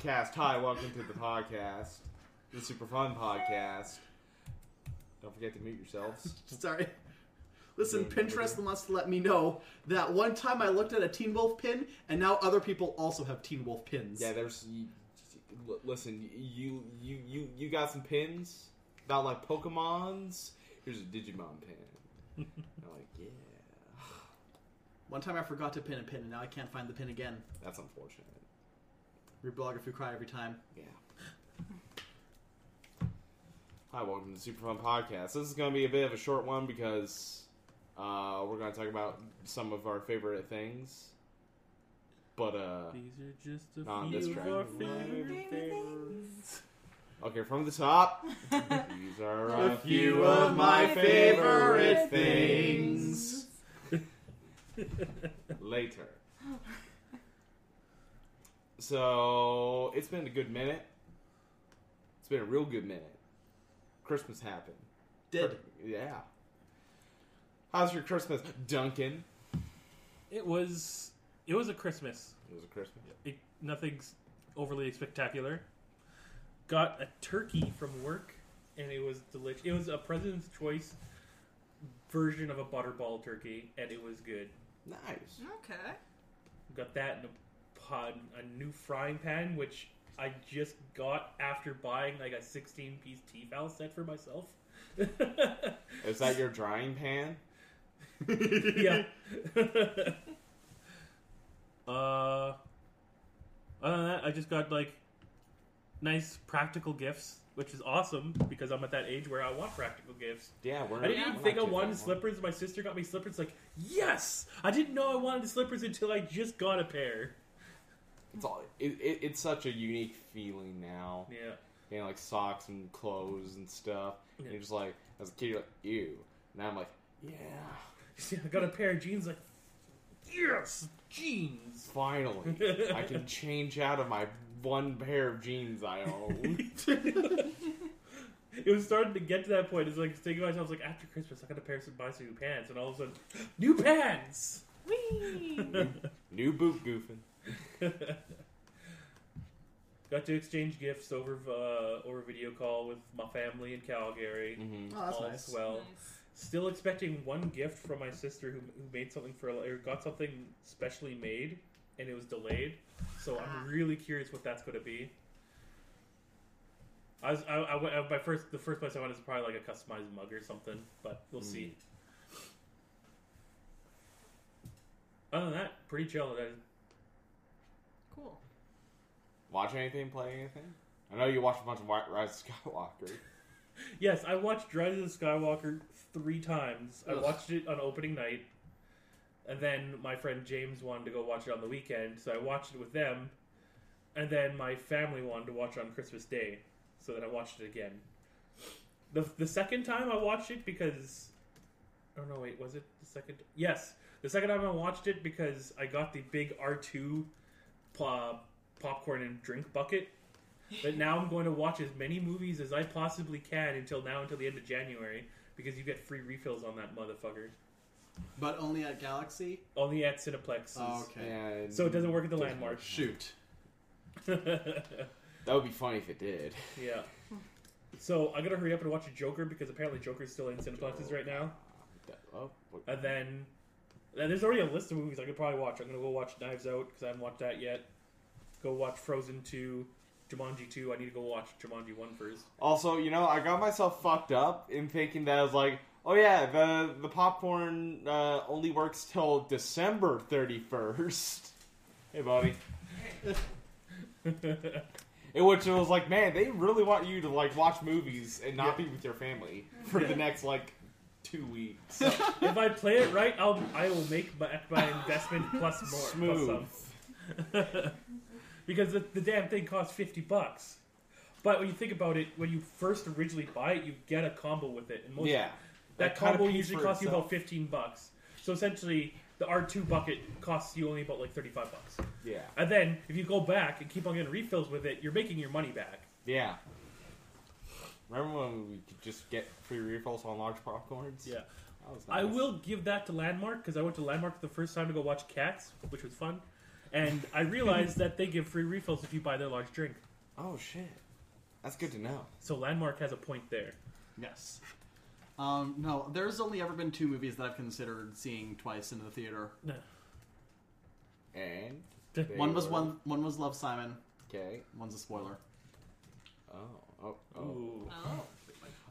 podcast. Hi, welcome to the podcast, the super fun podcast. Don't forget to mute yourselves. Sorry. Listen, Pinterest wants to let me know that one time I looked at a Teen Wolf pin, and now other people also have Teen Wolf pins. Yeah, there's. You, listen, you you you you got some pins about like Pokemon's. Here's a Digimon pin. I'm like, yeah, One time I forgot to pin a pin, and now I can't find the pin again. that's unfortunate. Reblography cry every time. Yeah. Hi, welcome to the Super Fun Podcast. This is going to be a bit of a short one because uh, we're going to talk about some of our favorite things. But, uh, These are just a Not on this few of our favorite things. okay, from the top, these are a A few of my favorite things. Later. So, it's been a good minute. It's been a real good minute. Christmas happened. Did. Yeah. How's your Christmas, Duncan? It was it was a Christmas. It was a Christmas. It, nothing's overly spectacular. Got a turkey from work, and it was delicious. It was a President's Choice version of a butterball turkey, and it was good. Nice. Okay. Got that in a pot, a new frying pan, which I just got after buying like a 16 piece T-fal set for myself. Is that your drying pan? yeah. uh, other than that, I just got like nice practical gifts, which is awesome because I'm at that age where I want practical gifts. Yeah, we're I didn't we're even think I wanted slippers. My sister got me slippers. Like, yes, I didn't know I wanted slippers until I just got a pair. It's all. It, it, it's such a unique feeling now. Yeah. You know, like socks and clothes and stuff. And you're just like, as a kid, you're like, ew. Now I'm like, yeah, I got a pair of jeans. Like, yes, jeans. finally, I can change out of my one pair of jeans I own. it was starting to get to that point. It's like thinking to myself, like after Christmas, I got to pair of some buy some new pants, and all of a sudden, new pants. Whee! New boot goofing. got to exchange gifts over uh, over video call with my family in Calgary. hmm Oh, that's All's nice. Well, Nice. still expecting one gift from my sister who, who made something for or got something specially made, and it was delayed. So Ah. I'm really curious what that's going to be. I was I, I, went- uh, my first the first place I went is probably like a customized mug or something, but we'll see. Other than that, pretty chill. Cool. Watch anything? Play anything? I know you watched a bunch of Rise of Skywalker. yes, I watched Rise of Skywalker three times. Ugh. I watched it on opening night, and then my friend James wanted to go watch it on the weekend, so I watched it with them, and then my family wanted to watch it on Christmas Day, so then I watched it again. The, the second time I watched it because. Oh no, wait, was it the second? Yes, the second time I watched it because I got the big R2 pop, popcorn and drink bucket. But now I'm going to watch as many movies as I possibly can until now until the end of January because you get free refills on that motherfucker. But only at Galaxy? Only at Cineplexes. Oh, okay. And so it doesn't work at the landmark. Shoot. that would be funny if it did. Yeah. So I'm gonna hurry up and watch Joker because apparently Joker's still in Cineplexes right now. Oh, and then and there's already a list of movies I could probably watch. I'm gonna go watch Knives Out because I haven't watched that yet. Go watch Frozen 2, Jumanji 2. I need to go watch Jumanji 1 first. Also, you know, I got myself fucked up in thinking that I was like, oh yeah, the the popcorn uh, only works till December thirty first. Hey, buddy. In which it was like, man, they really want you to like watch movies and not be with your family for the next like two weeks. if I play it right, I'll I will make my, my investment plus more. Smooth. Plus some. because the, the damn thing costs fifty bucks. But when you think about it, when you first originally buy it, you get a combo with it, and most Yeah, that, kinda combo usually for costs you about fifteen bucks. So essentially, the R two bucket costs you only about like thirty five bucks. Yeah, And then if you go back and keep on getting refills with it, you're making your money back. yeah. Remember when we could just get free refills on large popcorns? Yeah. That was I will give that to Landmark because I went to Landmark the first time to go watch Cats, which was fun. and I realized that they give free refills if you buy their large drink. Oh shit, that's good to know. So Landmark has a point there. Yes. Um, no, there's only ever been two movies that I've considered seeing twice in the theater. No. And One was were- one. One was Love Simon. Okay. One's a spoiler. Oh. Oh. Oh. Ooh. Oh.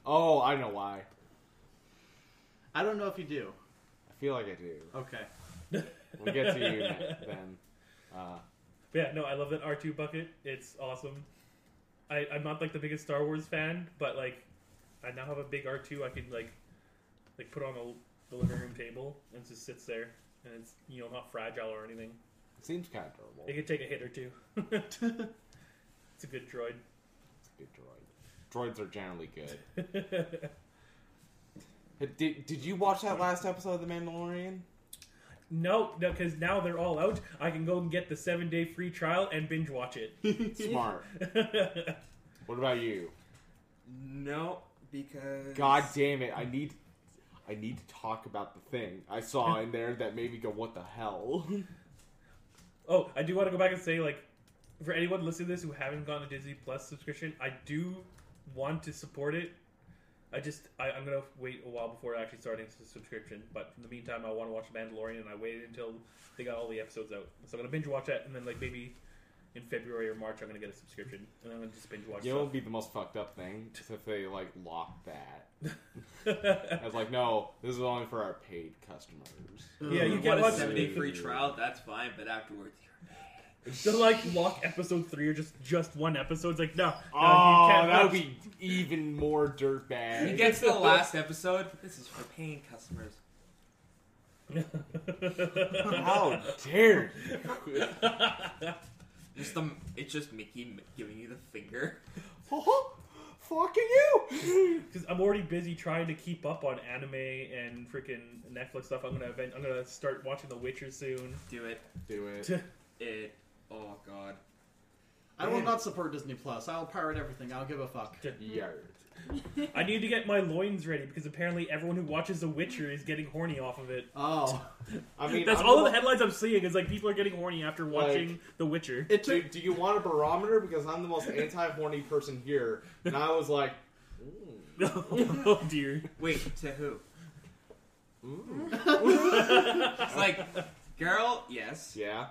Oh, I know why. I don't know if you do. I feel like I do. Okay. We'll get to you ne- then. Uh, yeah, no, I love that R two bucket. It's awesome. I, I'm not like the biggest Star Wars fan, but like, I now have a big R two. I can like, like put on a, the living room table and it just sits there, and it's you know not fragile or anything. it seems kind of durable. It can take a hit or two. it's a good droid. It's a good droid. Droids are generally good. Did, did you watch that last episode of The Mandalorian? no, no, because now they're all out. I can go and get the seven day free trial and binge watch it. Smart. What about you? No, because God damn it! I need, I need to talk about the thing I saw in there that made me go, "What the hell?" Oh, I do want to go back and say, like, for anyone listening to this who haven't gotten a Disney Plus subscription, I do want to support it. I just, I, I'm gonna wait a while before actually starting the subscription. But in the meantime, I want to watch Mandalorian, and I waited until they got all the episodes out. So I'm gonna binge watch that, and then like maybe in February or March, I'm gonna get a subscription, and I'm gonna just binge watch. You know, what would be the most fucked up thing is if they like lock that. I was like, no, this is only for our paid customers. Yeah, you you get a lots- seven day free trial, that's fine, but afterwards you're to like lock episode three or just just one episode. It's like no, no, Oh, you can't. that would watch- be even more dirtbag. He gets the last episode. This is for paying customers. How dare you? Just the, it's just Mickey giving you the finger. Oh, fucking you! Because I'm already busy trying to keep up on anime and freaking Netflix stuff. I'm gonna event, I'm gonna start watching The Witcher soon. Do it. Do it. It. Oh god. I will not support Disney Plus. I'll pirate everything. I don't give a fuck. Yard. I need to get my loins ready because apparently everyone who watches The Witcher is getting horny off of it. Oh, I mean, That's I'm all of the the headlines I'm seeing is like people are getting horny after watching Like- The Witcher. it Do, took. do you want a barometer? Because I'm the most anti-horny person here, and I was like, oh dear. Wait, to who? Ooh. It's like, girl, yes. yeah,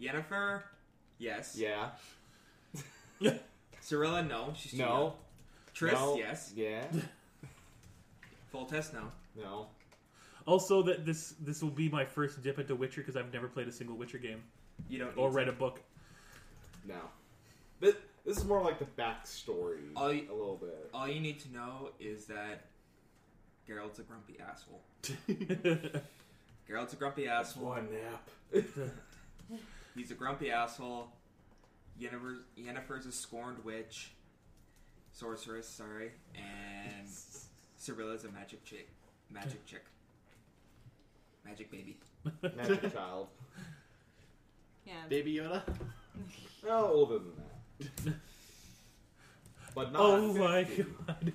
Yennefer, yes. yeah, Cirilla, no. She's too young. no, Triss, no, yes. yeah, Full test, no. no. Also, that this this will be my first dip into Witcher because I've never played a single Witcher game You don't. or read to. a book. No. This, this is more like the backstory All you- a little bit. All you need to know is that Geralt's a grumpy asshole. Geralt's a grumpy asshole. One nap. He's a grumpy asshole. Yennefer, Yennefer's a scorned witch. Sorceress, sorry. And Cirilla's a magic chick. Magic chick. Magic baby. Magic child. Yeah. Baby Yoda. No, oh, older than that. But not. oh my 50. god.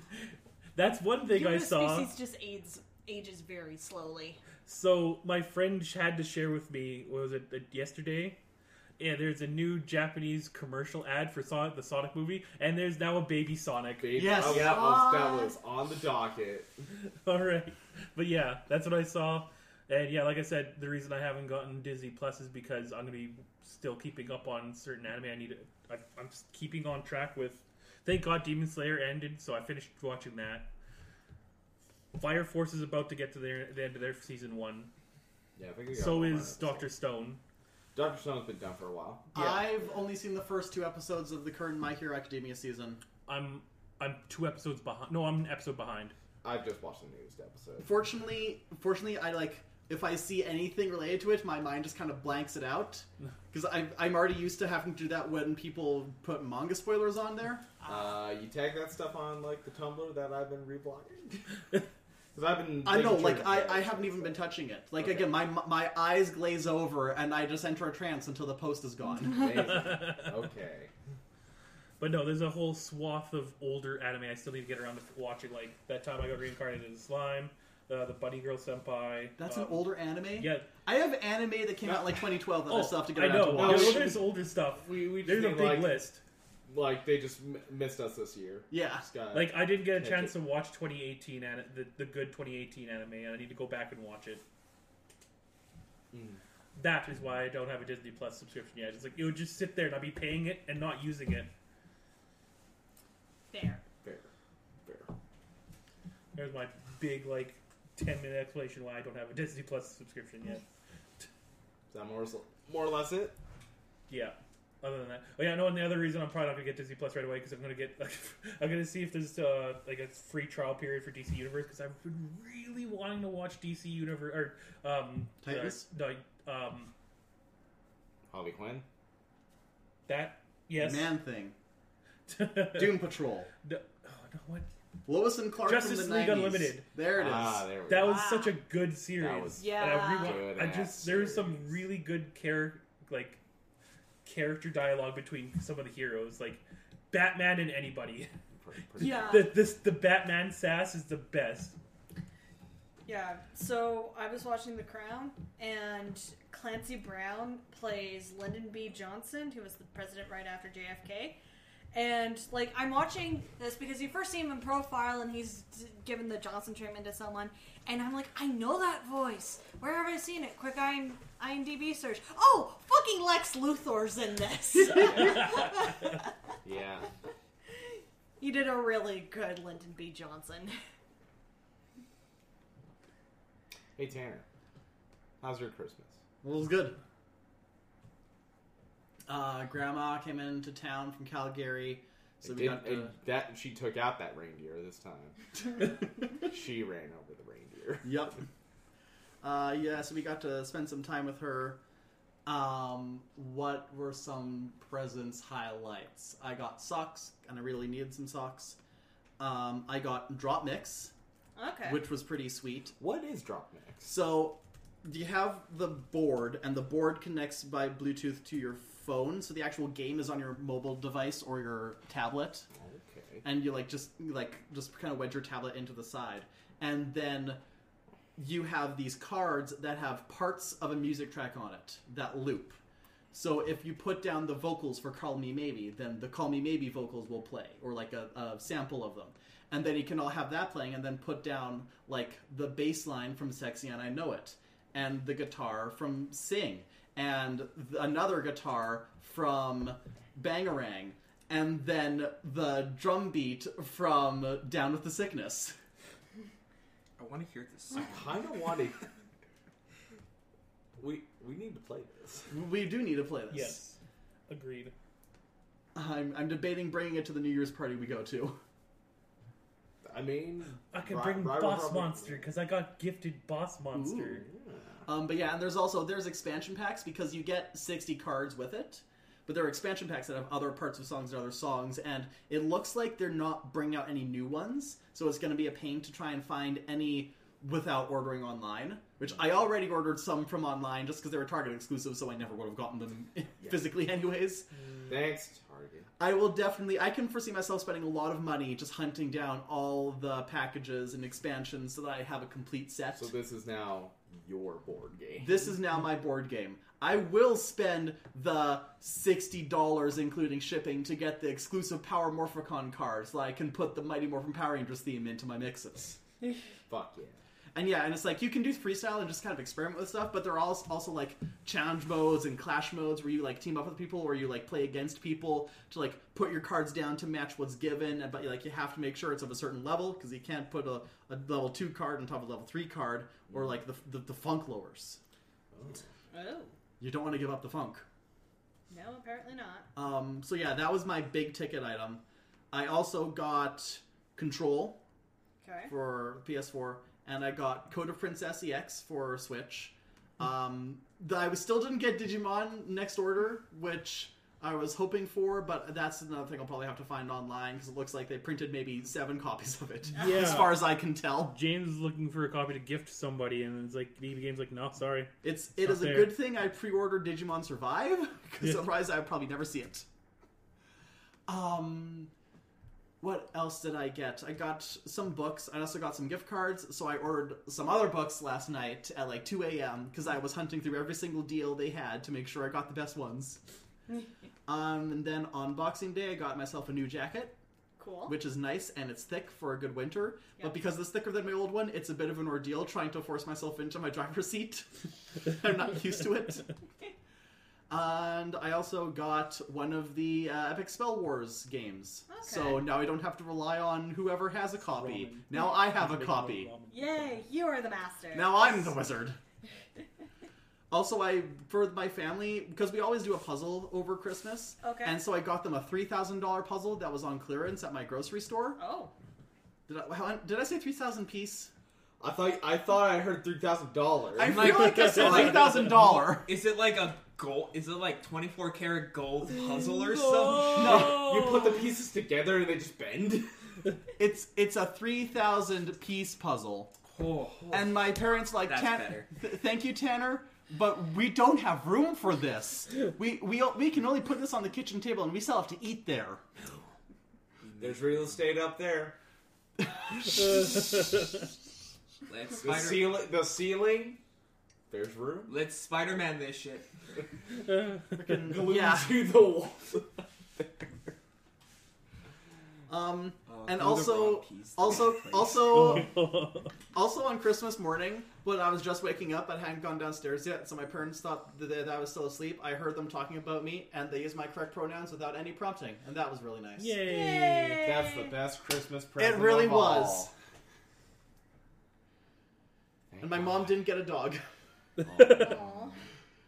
That's one thing I Human saw. species just aids, ages very slowly. So my friend had to share with me. What was it yesterday? Yeah, there's a new Japanese commercial ad for Sonic, the Sonic movie, and there's now a baby Sonic. Baby, Yes. oh, that was that was on the docket. All right, but yeah, that's what I saw. And yeah, like I said, the reason I haven't gotten Disney Plus is because I'm gonna be still keeping up on certain anime. I need to. I, I'm just keeping on track with. Thank God, Demon Slayer ended, so I finished watching that. Fire Force is about to get to their, the end of their season one. Yeah, I think So is. Doctor Stone. Doctor Stone's been done for a while. Yeah. I've only seen the first two episodes of the current My Hero Academia season. I'm I'm two episodes behind. No, I'm an episode behind. I've just watched the newest episode. Fortunately, fortunately, I like if I see anything related to it, my mind just kind of blanks it out because I'm already used to having to do that when people put manga spoilers on there. Uh, you tag that stuff on like the Tumblr that I've been reblogging. Because I've been. I know, like I, I haven't even been touching it. Like Okay. again, my my eyes glaze over and I just enter a trance until the post is gone. Okay. But no, there's a whole swath of older anime I still need to get around to watching. Like that time I got reincarnated as slime. uh, the Bunny Girl Senpai. That's um, an older anime. Yeah. I have anime that came out like 2012 that I Oh, still have to get I around know. to No, Yeah, watch. well, there's older stuff. We we just There's a big like, list. Like they just m- missed us this year. Yeah. Just Like I didn't get a chance it. to watch 2018 an- the the good 2018 anime, and I need to go back and watch it. Mm. That is why I don't have a Disney Plus subscription yet. It's like it would just sit there and I'd be paying it and not using it. Fair. fair, fair. There's my big like 10 minute explanation why I don't have a Disney Plus subscription yet. Is that more or more or less it? Yeah. Other than that, oh yeah, no. And the other reason I'm probably not gonna get Disney Plus right away because I'm gonna get, like, I'm gonna see if there's uh, like a free trial period for DC Universe because I've been really wanting to watch DC Universe or um, Titans? uh, no, um, Harley Quinn. that yes, Man thing. Doom. Doom Patrol. No, oh, no, what? Lois and Clark Justice from the League 90s. Unlimited. There it is. Ah, there we go. That go. was Wow. such a good series. That was And I, Yeah. Good I just there's some really good char- like character dialogue between some of the heroes, like Batman and anybody. Pretty- pretty Yeah. The this the Batman sass is the best. Yeah, so I was watching The Crown, and Clancy Brown plays Lyndon B. Johnson, who was the president right after JFK. And, like, I'm watching this because you first see him in profile and he's d- given the Johnson treatment to someone. And I'm like, I know that voice. Where have I seen it? Quick IM- IMDb search. Oh, fucking Lex Luthor's in this. Yeah. he did a really good Lyndon B. Johnson. Hey Tanner, how's your Christmas? Well, it was good. Uh, Grandma came into town from Calgary, so we got it- to. that she took out that reindeer this time. she ran over the reindeer. Yep. Uh, yeah, so we got to spend some time with her. Um, what were some presents highlights? I got socks, and I really needed some socks. Um, I got DropMix, Okay. which was pretty sweet. What is DropMix? So you have the board, and the board connects by Bluetooth to your phone. So the actual game is on your mobile device or your tablet, Okay. and you like just like just kind of wedge your tablet into the side, and then you have these cards that have parts of a music track on it that loop. So if you put down the vocals for "Call Me Maybe," then the "Call Me Maybe" vocals will play, or like a, a sample of them, and then you can all have that playing, and then put down like the bass line from "Sexy and I Know It," and the guitar from "Sing," and th- another guitar from "Bangarang," and then the drum beat from "Down with the Sickness." I want to hear this. I kind of want to. We we need to play this. We do need to play this. Yes, agreed. I'm, I'm debating bringing it to the New Year's party we go to. I mean, I can bring Rival Boss Problem- Monster because I got gifted Boss Monster. Um, but yeah, and there's also there's expansion packs because you get 60 cards with it. But there are expansion packs that have other parts of songs and other songs, and it looks like they're not bringing out any new ones. So it's going to be a pain to try and find any without ordering online. Which I already ordered some from online just because they were Target exclusive, so I never would have gotten them physically anyways. Thanks, Target. I will definitely. I can foresee myself spending a lot of money just hunting down all the packages and expansions so that I have a complete set. So this is now your board game. This is now my board game. I will spend the sixty dollars, including shipping, to get the exclusive Power Morphicon card, so I can put the Mighty Morphin Power Rangers theme into my mixes. Eh. Fuck yeah. And yeah, and it's like you can do freestyle and just kind of experiment with stuff, but there are also, also like challenge modes and clash modes where you like team up with people or you like play against people to like put your cards down to match what's given, but like you have to make sure it's of a certain level because you can't put a, a level two card on top of a level three card or like the the, the funk lowers. Oh. You don't want to give up the funk. No, apparently not. Um, so yeah, that was my big ticket item. I also got Control Okay. for PS4, and I got Code of Princess EX for Switch. Um, th- I was- still didn't get Digimon Next Order, which I was hoping for, but that's another thing I'll probably have to find online because it looks like they printed maybe seven copies of it, Yeah. as far as I can tell. James is looking for a copy to gift somebody, and it's like the game's like, no, sorry. It's it's Not is a good thing I pre-ordered Digimon Survive because Yeah. otherwise I would probably never see it. Um, what else did I get? I got some books. I also got some gift cards. So I ordered some other books last night at like 2 a.m. because I was hunting through every single deal they had to make sure I got the best ones. um, and then on Boxing Day, I got myself a new jacket, Cool. which is nice and it's thick for a good winter. Yep. But because it's thicker than my old one, it's a bit of an ordeal trying to force myself into my driver's seat. I'm not used to it. And I also got one of the uh, Epic Spell Wars games. Okay. So now I don't have to rely on whoever has a copy. Roman. Now I have a copy. Yay, you are the master. Now I'm the wizard. Also, I for my family because we always do a puzzle over Christmas, Okay. and so I got them a three thousand dollar puzzle that was on clearance at my grocery store. Oh. Did I, did I say three thousand piece? I thought I thought I heard three thousand dollars. I feel like I said three thousand dollar. Is it like a gold? Is it like 24 karat gold puzzle or something? No. You put the pieces together and they just bend. It's it's a three thousand piece puzzle, oh, oh, and my parents like That's Tan- better. th- thank you, Tanner. But we don't have room for this. We we we can only put this on the kitchen table, and we still have to eat there. There's real estate up there. let's The Spider. ceiling, the ceiling. There's room. Let's Spider-Man this shit. Freaking- Glued yeah. to the wall. Um. Oh, And also- Also, also, also on Christmas morning, when I was just waking up, I hadn't gone downstairs yet, so my parents thought that that I was still asleep. I heard them talking about me, and they used my correct pronouns without any prompting, and that was really nice. Yay. Yay. That's the best Christmas present. It really of all. was. And my mom didn't get a dog. Aw.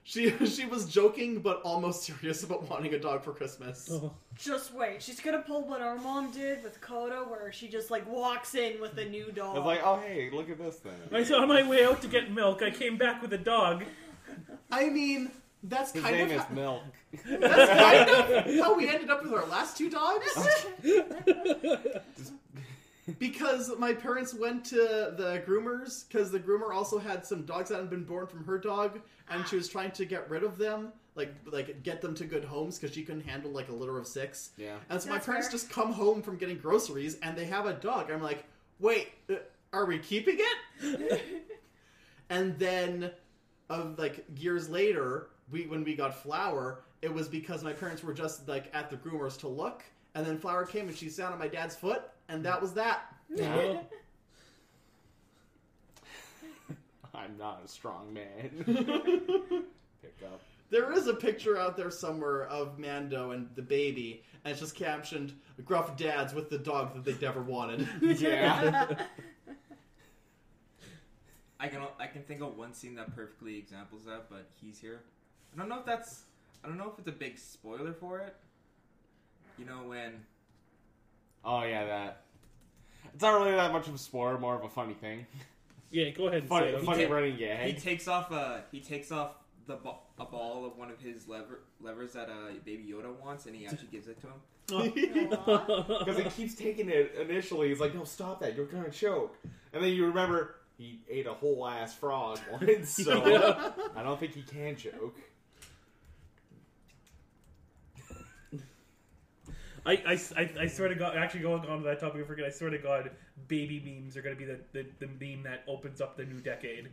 She she was joking, but almost serious about wanting a dog for Christmas. Oh. Just wait. She's gonna pull what our mom did with Coda, where she just like walks in with a new I dog. was like, oh hey, look at this thing. I saw on my way out to get milk. I came back with a dog. I mean, that's His kind name of is how, Milk. that's kind of how we ended up with our last two dogs. because my parents went to the groomers because the groomer also had some dogs that had been born from her dog and she was trying to get rid of them like like get them to good homes because she couldn't handle like a litter of six Yeah. and so my That's parents fair. just come home from getting groceries and they have a dog i'm like wait uh, are we keeping it and then of like years later we when we got flour it was because my parents were just like at the groomers to look and then flour came and she sat on my dad's foot and that was that. I'm not a strong man. Pick up. there is a picture out there somewhere of mando and the baby and it's just captioned gruff dads with the dog that they never wanted Yeah. I can I can think of one scene that perfectly examples that, but he's here. I don't know if that's I don't know if it's a big spoiler for it. You know when oh yeah, that. It's not really that much of a spoiler, more of a funny thing. Yeah, go ahead and Funny, say it. funny did- running he takes off uh he takes off the ba- a ball of one of his lever levers that uh Baby Yoda wants, and he actually gives it to him. Because he keeps taking it initially. He's like, no, stop that. You're going to choke. And then you remember he ate a whole ass frog once, so Yeah. I don't think he can choke. I, I, I, I swear to God, actually going on to that topic, I forget, I swear to God, baby memes are going to be the, the, the meme that opens up the new decade.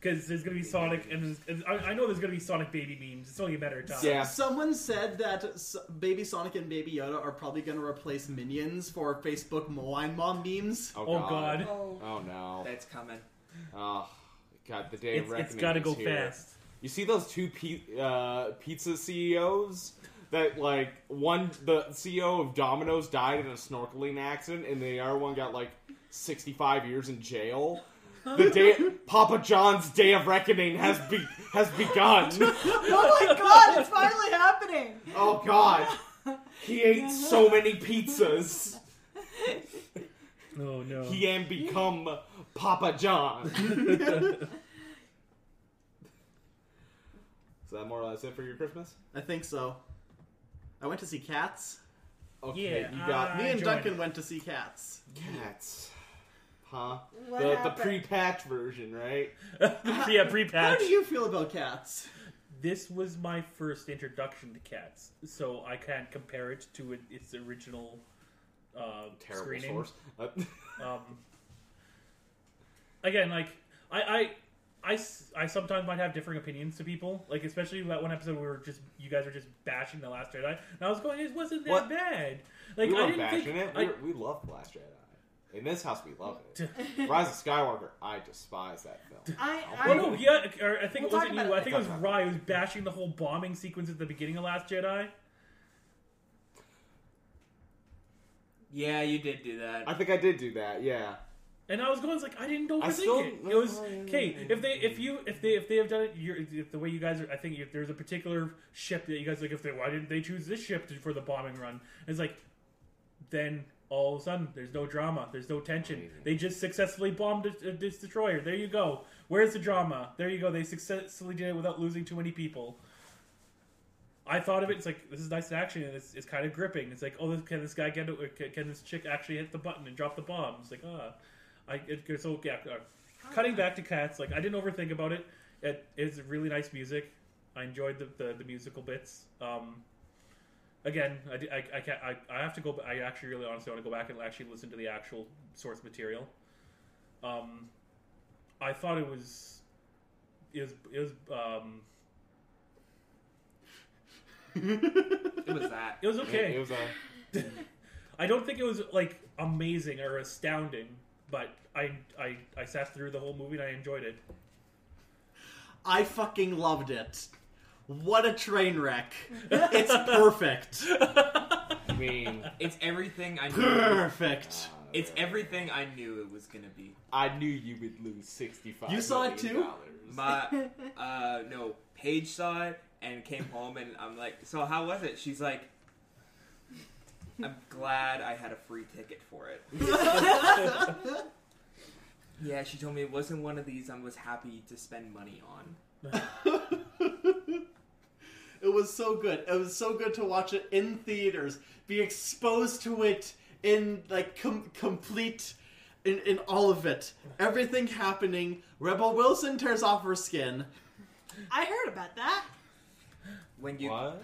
Because there's going to be Sonic, and, and I, I know there's going to be Sonic baby memes. It's only a matter of time. Yeah. Someone said that S- Baby Sonic and Baby Yoda are probably going to replace minions for Facebook Moine Mom memes. Oh, Oh, God. God. Oh. Oh, no. That's coming. Oh, God, the day It's, of reckoning it's got to is go here. fast. You see those two pi- uh, pizza CEOs that like one the CEO of Domino's died in a snorkeling accident, and the other one got like sixty five years in jail. The day Papa John's day of reckoning has be has begun. oh my god, it's finally happening! Oh God, he ate so many pizzas. No, oh, no. He can become Papa John. Is that more or less it for your Christmas? I think so. I went to see Cats. Okay, Yeah, you got I Me and joined. Duncan went to see Cats. cats. Huh? What the the happened? pre-patch version, right? yeah, How pre-patch. How do you feel about Cats? This was my first introduction to cats, so I can't compare it to it, its original uh, Terrible screening. source. Uh, Um, again, like I, I, I, s- I sometimes might have differing opinions to people. Like especially that one episode where we were just you guys were just bashing the Last Jedi, and I was going, it wasn't that What? bad. Like we I weren't didn't bashing think it. I- We, were- we love The Last Jedi. In this house, we love it. Rise of Skywalker, I despise that film. I, I Well, no, yeah, uh, or I think We'll it wasn't about you. it I think it was later. Rye who was bashing the whole bombing sequence at the beginning of Last Jedi. Yeah, you did do that. I think I did do that. Yeah. And I was going like I didn't overthink I still- it. It was okay if they if you if they if they have done it you're, if the way you guys are. I think if there's a particular ship that you guys like. If they why didn't they choose this ship to, for the bombing run? It's like then all of a sudden there's no drama, there's no tension. Amazing. They just successfully bombed a, a, this destroyer. There you go. Where's the drama? There you go. They successfully did it without losing too many people. I thought of it. It's like this is nice action, and it's, it's kind of gripping. It's like, oh, this, can this guy get it? Can, can this chick actually hit the button and drop the bomb? It's like, ah, I it, so yeah. Uh, cutting back to cats, like I didn't overthink about it. It is really nice music. I enjoyed the the, the musical bits. Um, again, I, I, I can't. I, I have to go. I actually really honestly want to go back and actually listen to the actual source material. Um, I thought it was. It was. It was. Um, it was that. it was okay. It was a. I don't think it was like amazing or astounding, but I I I sat through the whole movie and I enjoyed it. I fucking loved it. What a train wreck. It's perfect. I mean, It's everything I knew. Perfect. It's everything I knew it was gonna be. I knew you would lose sixty-five. You saw it too? My, uh, no, Paige saw it and came home, and I'm like, so how was it? She's like, I'm glad I had a free ticket for it. yeah, she told me it wasn't one of these I was happy to spend money on. It was so good. It was so good to watch it in theaters, be exposed to it in like com- complete, in, in all of it. Everything happening. Rebel Wilson tears off her skin. I heard about that. When you, what?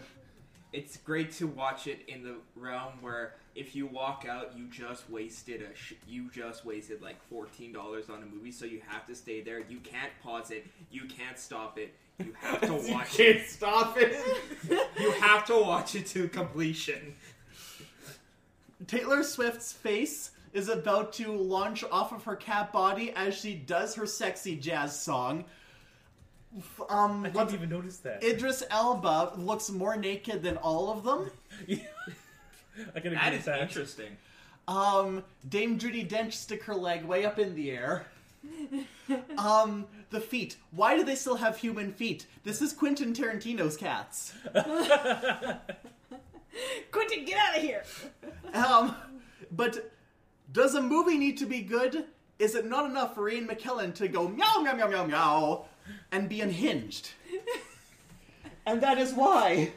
It's great to watch it in the realm where if you walk out, you just wasted a, sh- you just wasted like fourteen dollars on a movie, so you have to stay there. You can't pause it. You can't stop it. You have to you watch it. can't stop it. You have to watch it to completion. Taylor Swift's face is about to launch off of her cat body as she does her sexy jazz song. F- Um, I didn't even notice that. Idris Elba looks more naked than all of them. I can agree That with is that. interesting. Um, Dame Judi Dench stick her leg way up in the air. um, the feet. Why do they still have human feet? This is Quentin Tarantino's cats. Quentin, get out of here. Um, but does a movie need to be good? Is it not enough for Ian McKellen to go meow meow meow meow meow and be unhinged? and that is why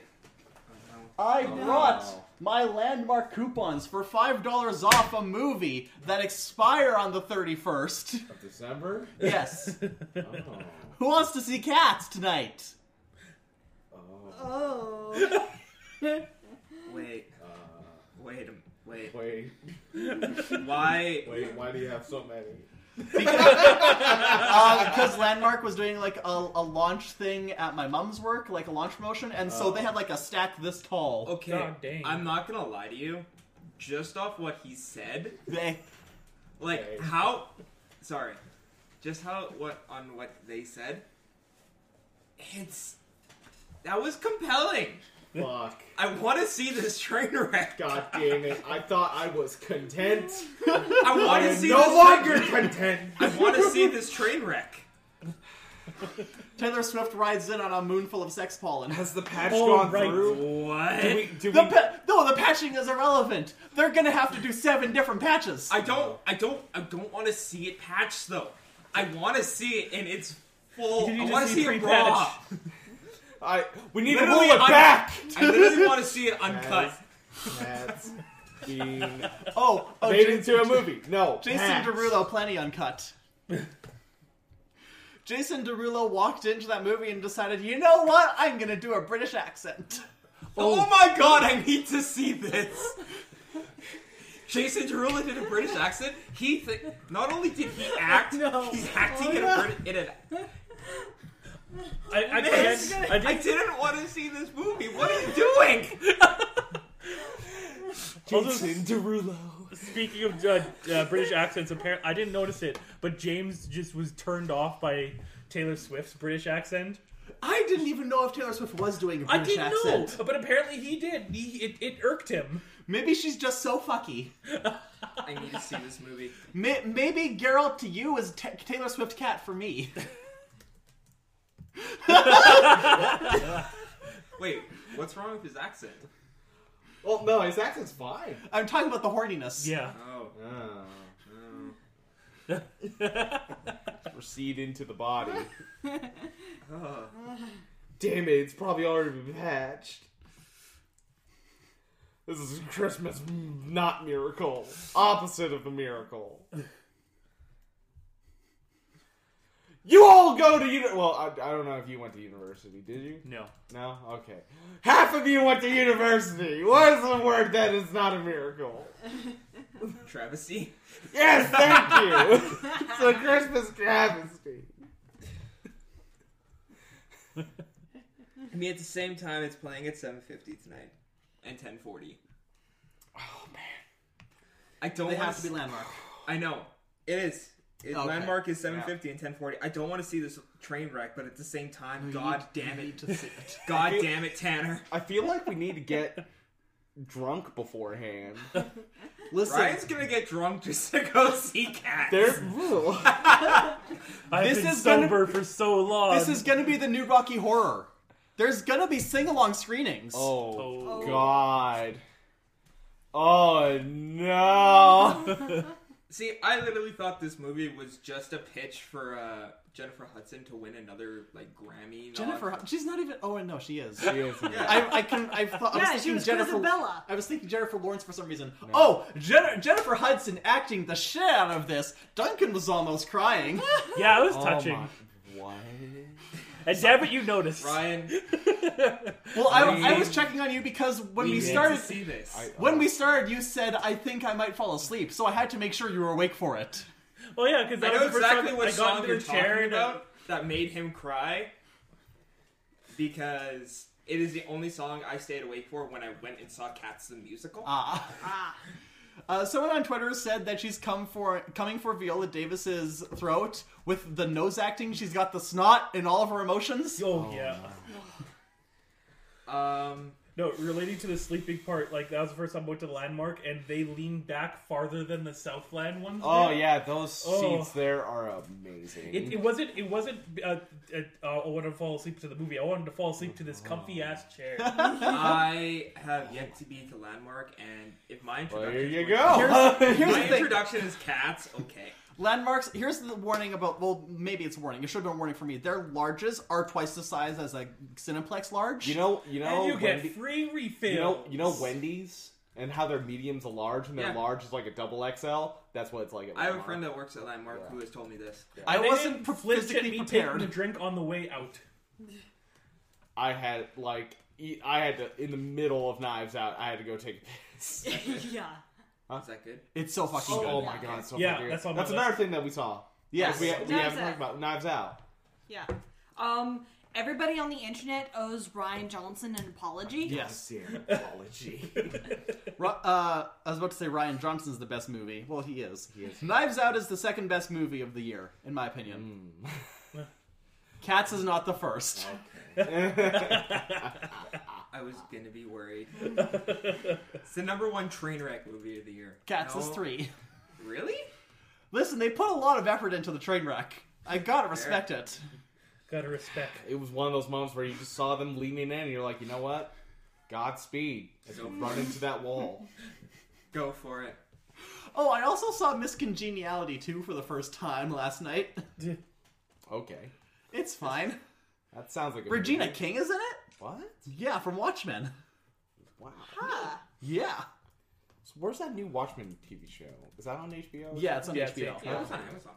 I brought my landmark coupons for five dollars off a movie that expire on the thirty first. Of December. Yes. Oh. Who wants to see cats tonight? Oh. Oh. Wait, Uh, wait, wait. wait. Why? Wait. Why do you have so many? Because uh, Landmark was doing like a, a launch thing at my mom's work, like a launch promotion, and so Oh. they had like a stack this tall. Okay, God dang. I'm not gonna lie to you. Just off what he said, They, like Okay. how, sorry, just how what on what they said. It's that was compelling. Fuck. I want to see this train wreck. God damn it! I thought I was content. I I want to am see no this longer train- content. I want to see this train wreck. Taylor Swift rides in on a moon full of sex pollen. Has the patch Oh, gone right. through? What? Do we? Do The we? pa- no, the patching is irrelevant. They're gonna have to do seven different patches. I don't. I don't. I don't want to see it patched though. I want to see it in its full. You I to want to see see it pre-patch. raw. I. We need to Literally roll it un- back. I literally want to see it uncut. That's being oh, oh made Ja- into a movie. No. Jason patch. Derulo, plenty uncut. Jason Derulo walked into that movie and decided, you know what? I'm gonna do a British accent. Oh. oh. my god! I need to see this. Jason Derulo did a British accent. He th- not only did he act, No. he's acting Oh, in, no. a Brit- in an. I, I, Miss, can't, I I did, didn't want to see this movie. What are you doing? Also- Jason Derulo. Speaking of uh, uh, British accents, apparently I didn't notice it, but James just was turned off by Taylor Swift's British accent. I didn't even know if Taylor Swift was doing a I British didn't accent. know, but apparently he did. He, it, it irked him. Maybe she's just so fucky. I need to see this movie. May- maybe Geralt to you is Ta Taylor Swift cat for me. Wait, what's wrong with his accent? Well, no, his accent's fine. I'm talking about the horniness. Yeah. Oh, Oh, Proceed into the body. oh. Damn it, it's probably already been patched. This is Christmas, mm, not miracle. Opposite of the miracle. You all go to uni- well, I, I don't know if you went to university, did you? No. No? Okay. Half of you went to university. What is the word that is not a miracle? travesty. Yes, thank you. it's a Christmas travesty. I mean, at the same time, it's playing at 7:50 tonight and 10:40. Oh man. I don't. They wanna have to be landmark. I know it is. It, Okay. Landmark is 7:50 and 10:40. I don't want to see this train wreck, but at the same time, God You damn it, to see it. God feel- damn it, Tanner. I feel like we need to get drunk beforehand. Listen, Ryan's gonna get drunk just to go see cats. There. I've This been is gonna- sober for so long. this is gonna be the new Rocky Horror. There's gonna be sing-along screenings. Oh, Oh. God. Oh no. See, I literally thought this movie was just a pitch for uh, Jennifer Hudson to win another like Grammy. nod. Jennifer, Hud- she's not even. Oh no, she is. She is- I, I can. I thought. I was Yeah, thinking she was Jennifer. Isabella. I was thinking Jennifer Lawrence for some reason. Oh, Jen- Jennifer Hudson acting the shit out of this. Duncan was almost crying. yeah, it was Oh touching. my- What? And damn it, you noticed. Ryan, Well, I, I was checking on you because when we, we need started, to see this. I- when we started, you said I think I might fall asleep, so I had to make sure you were awake for it. Well, yeah, because I that know was the first exactly time what I got song into you're the chair talking and about that made him cry because it is the only song I stayed awake for when I went and saw Cats the musical. Ah. Uh, someone on Twitter said that she's come for coming for Viola Davis's throat with the nose acting. She's got the snot in all of her emotions. Oh, yeah. Um, No, relating to the sleeping part, like that was the first time I went to the landmark, and they leaned back farther than the Southland ones. Oh did. yeah, those Oh. seats there are amazing. It, it wasn't. It wasn't. Uh, uh, uh, I wanted to fall asleep to the movie. I wanted to fall asleep to this comfy ass chair. I have yet to be to Landmark, and if my well, introduction here you go. Here's, here's my the thing. introduction is Cats. Okay, Landmarks. Here's the warning about. Well, maybe it's a warning. It should have been a warning for me. Their larges are twice the size as a Cineplex large. you know, you know, and you get free refills. you know, you know Wendy's and how their mediums a large and their Yeah. large is like a double XL. That's what it's like. At I have a friend that works at Landmark Yeah. who has told me this. I wasn't didn't pre- flinch at physically me prepared. taking the drink on the way out. I had like I had to in the middle of Knives Out. I had to go take a piss. yeah. Is that good? It's so fucking oh, good. oh my god, it's so Yeah, fucking good. that's on my that's list. another thing that we saw. Yes. we, we Knives haven't Out. talked about Knives Out. Yeah. Um. Everybody on the internet owes Rian Johnson an apology. Yes. apology. Ru- uh, I was about to say Rian Johnson's the best movie. Well, he is. He is. Knives Out is the second best movie of the year, in my opinion. Cats is not the first. I was gonna be worried. it's the number one train wreck movie of the year. Cats No- is three. Really? Listen, they put a lot of effort into the train wreck. I gotta respect it. Gotta respect. it It was one of those moments where you just saw them leaning in, and you're like, you know what? Godspeed. As you run into that wall. Go for it. Oh, I also saw Miss Congeniality 2 for the first time last night. Okay, It's fine. that sounds like a Regina movie. King is in it? What? Yeah, from Watchmen. Wow. Ah. Yeah. So where's that new Watchmen TV show? Is that on HBO? Yeah, it's on Yeah, it's HBO. Yeah. Yeah, it was on Amazon.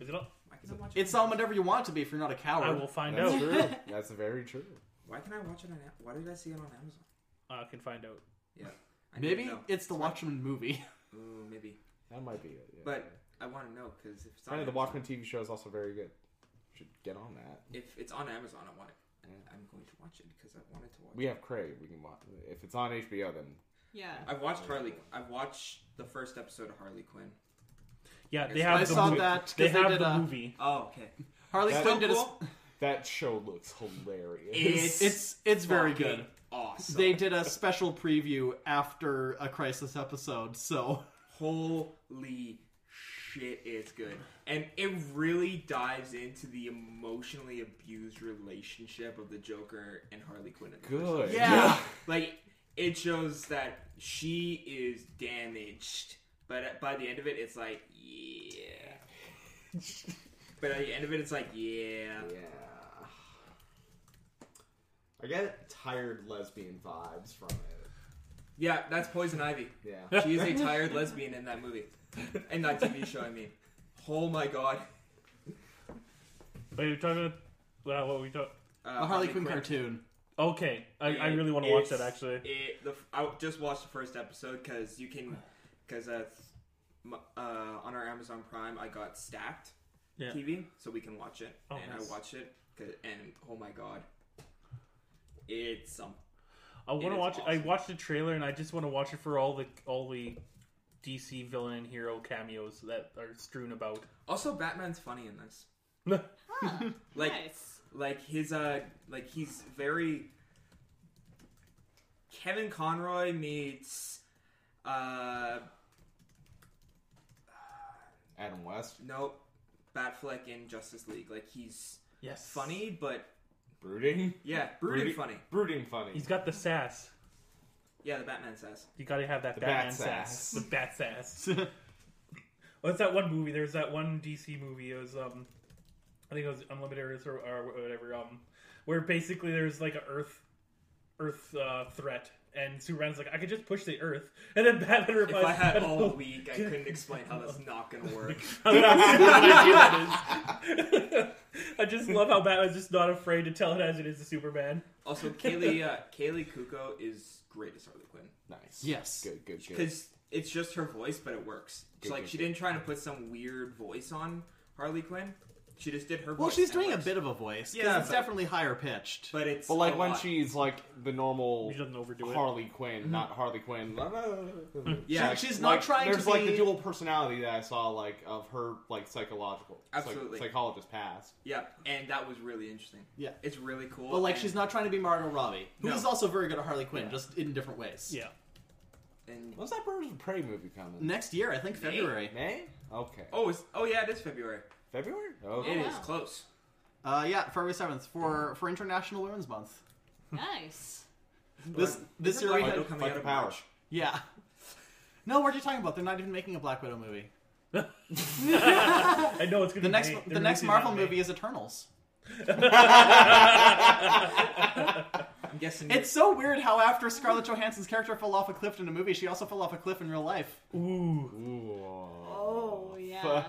Is it on? Why can I watch It's on whenever you want to be if you're not a coward. I will find That's out. true. That's very true. Why can I watch it on? Am- Why did I see it on Amazon? I can find out. Yeah. I Maybe don't know. it's the Watchmen movie. Ooh, maybe. That might be it. Yeah. But I want to know because if it's on Apparently, the Amazon- Watchmen TV show is also very good. Should get on that. if it's on Amazon, I want it. I'm going to watch it because I wanted to watch. We have Crave. We can watch. If it's on HBO, then Yeah. I've watched Harley. I've watched the first episode of Harley Quinn. Yeah, they I have I the saw movie. that They because they, have did the a movie. Oh, okay. Harley That's Quinn did a. cool. that show looks hilarious. It's It's it's very fucking good. Awesome. They did a special preview after a Crisis episode, so Holy shit, it's good. And it really dives into the emotionally abused relationship of the Joker and Harley Quinn. in the first good. Yeah. like it shows that she is damaged but by the end of it it's like yeah but at the end of it it's like yeah Yeah. I get tired lesbian vibes from it. yeah that's poison ivy Yeah. she is a tired lesbian in that movie in that tv show i mean oh my god Wait, you're talking about uh, what we talk? uh, a Harley Quinn cartoon. Okay, I, I really want to watch that actually. it, the, i just watched the first episode because you can because uh, uh, on our amazon prime i got stacked Yeah. tv so we can watch it Oh, and nice. i watched it 'cause- and oh my god it's some I want to is watch. it. I watched the trailer and I just want to watch it for all the all the DC villain and hero cameos that are strewn about. also batman's funny in this Huh. like nice. like his uh like he's very kevin conroy meets uh Adam West, nope batfleck in justice league like he's yes, funny but brooding, yeah brooding Brooding- funny brooding funny. He's got the sass. Yeah the batman sass. You got to have that The Batman bat sass. sass. The bat sass. What's that one movie? There's that one DC movie. It was um, I think it was Unlimited Earth or, or whatever. Um, where basically there's like a Earth, Earth uh, threat, and Superman's like, I could just push the Earth, and then Batman if replies, i had all don't week i couldn't explain how that's not gonna work I don't know what idea that is. I just love how Batman's just not afraid to tell it as it is to Superman. also Kaley uh Kaley Cuoco is great as harley quinn nice. Yes. Good. Good. Good. because it's just her voice, but it works. It's Good, like good, she good. didn't try to put some weird voice on Harley Quinn. She just did her voice. Well, she's and it doing a works. bit of a voice. 'cause Yeah, it's but- definitely higher pitched. but it's But like a when lot. she's like the normal He doesn't overdo it. Harley Quinn, mm-hmm. not Harley Quinn. Mm-hmm. Yeah, Like- she's not like, trying to There's like the dual personality that I saw, like of her like psychological, psych- Absolutely. psychologist past. yeah, and that was really interesting. Yeah. it's really cool. but like, and, she's not trying to be Margot Robbie, who is No. also very good at Harley Quinn, just in different ways. Yeah. And When's that Birds of Prey movie coming? Next year, I think February. May? Okay. oh, it's, oh yeah, it is February. February? Oh, It is wow. close. Uh, yeah, February seventh for for International Women's Month. Nice. This this Isn't year we Black had Widow coming out the of power. March? yeah. No, what are you talking about? They're not even making a Black Widow movie. I know it's gonna The be next May. the next releasing Marvel in May. movie is Eternals. I'm guessing It's so weird how after Scarlett Johansson's character fell off a cliff in a movie, she also fell off a cliff in real life. Ooh. Ooh. Oh yeah. wow.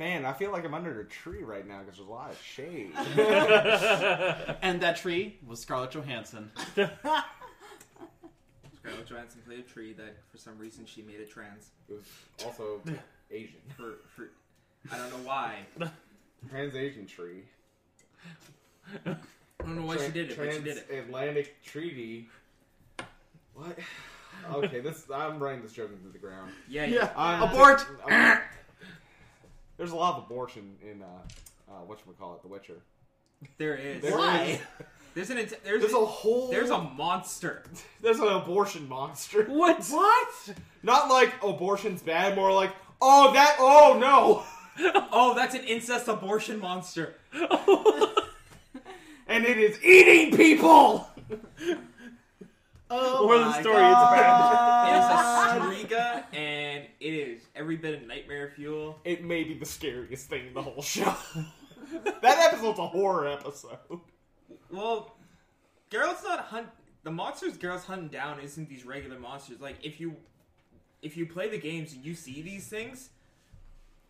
Man, I feel like I'm under a tree right now because there's a lot of shade. And that tree was Scarlett Johansson. Scarlett Johansson played a tree that for some reason she made it trans. it was also Asian. For for I don't know why. Trans Asian tree. I don't know why she did it, but she did it. Transatlantic Treaty. What? Okay, this I'm running this joke into the ground. Yeah, Yeah. I'm- Abort! I'm- there's a lot of abortion in uh, uh, what should we call it, The Witcher. There is. There Why? is- There's an int- there's There's a whole there's a monster. there's an abortion monster. What? What? Not like abortion's bad, more like oh that oh no. Oh, that's an incest abortion monster. and it is eating people. Oh More than my story, it's It is God. a striga, and it is every bit of nightmare fuel. It may be the scariest thing in the whole show. that episode's a horror episode. Well, Geralt's not hunt. The monsters Geralt's hunting down isn't these regular monsters. Like if you if you play the games and you see these things,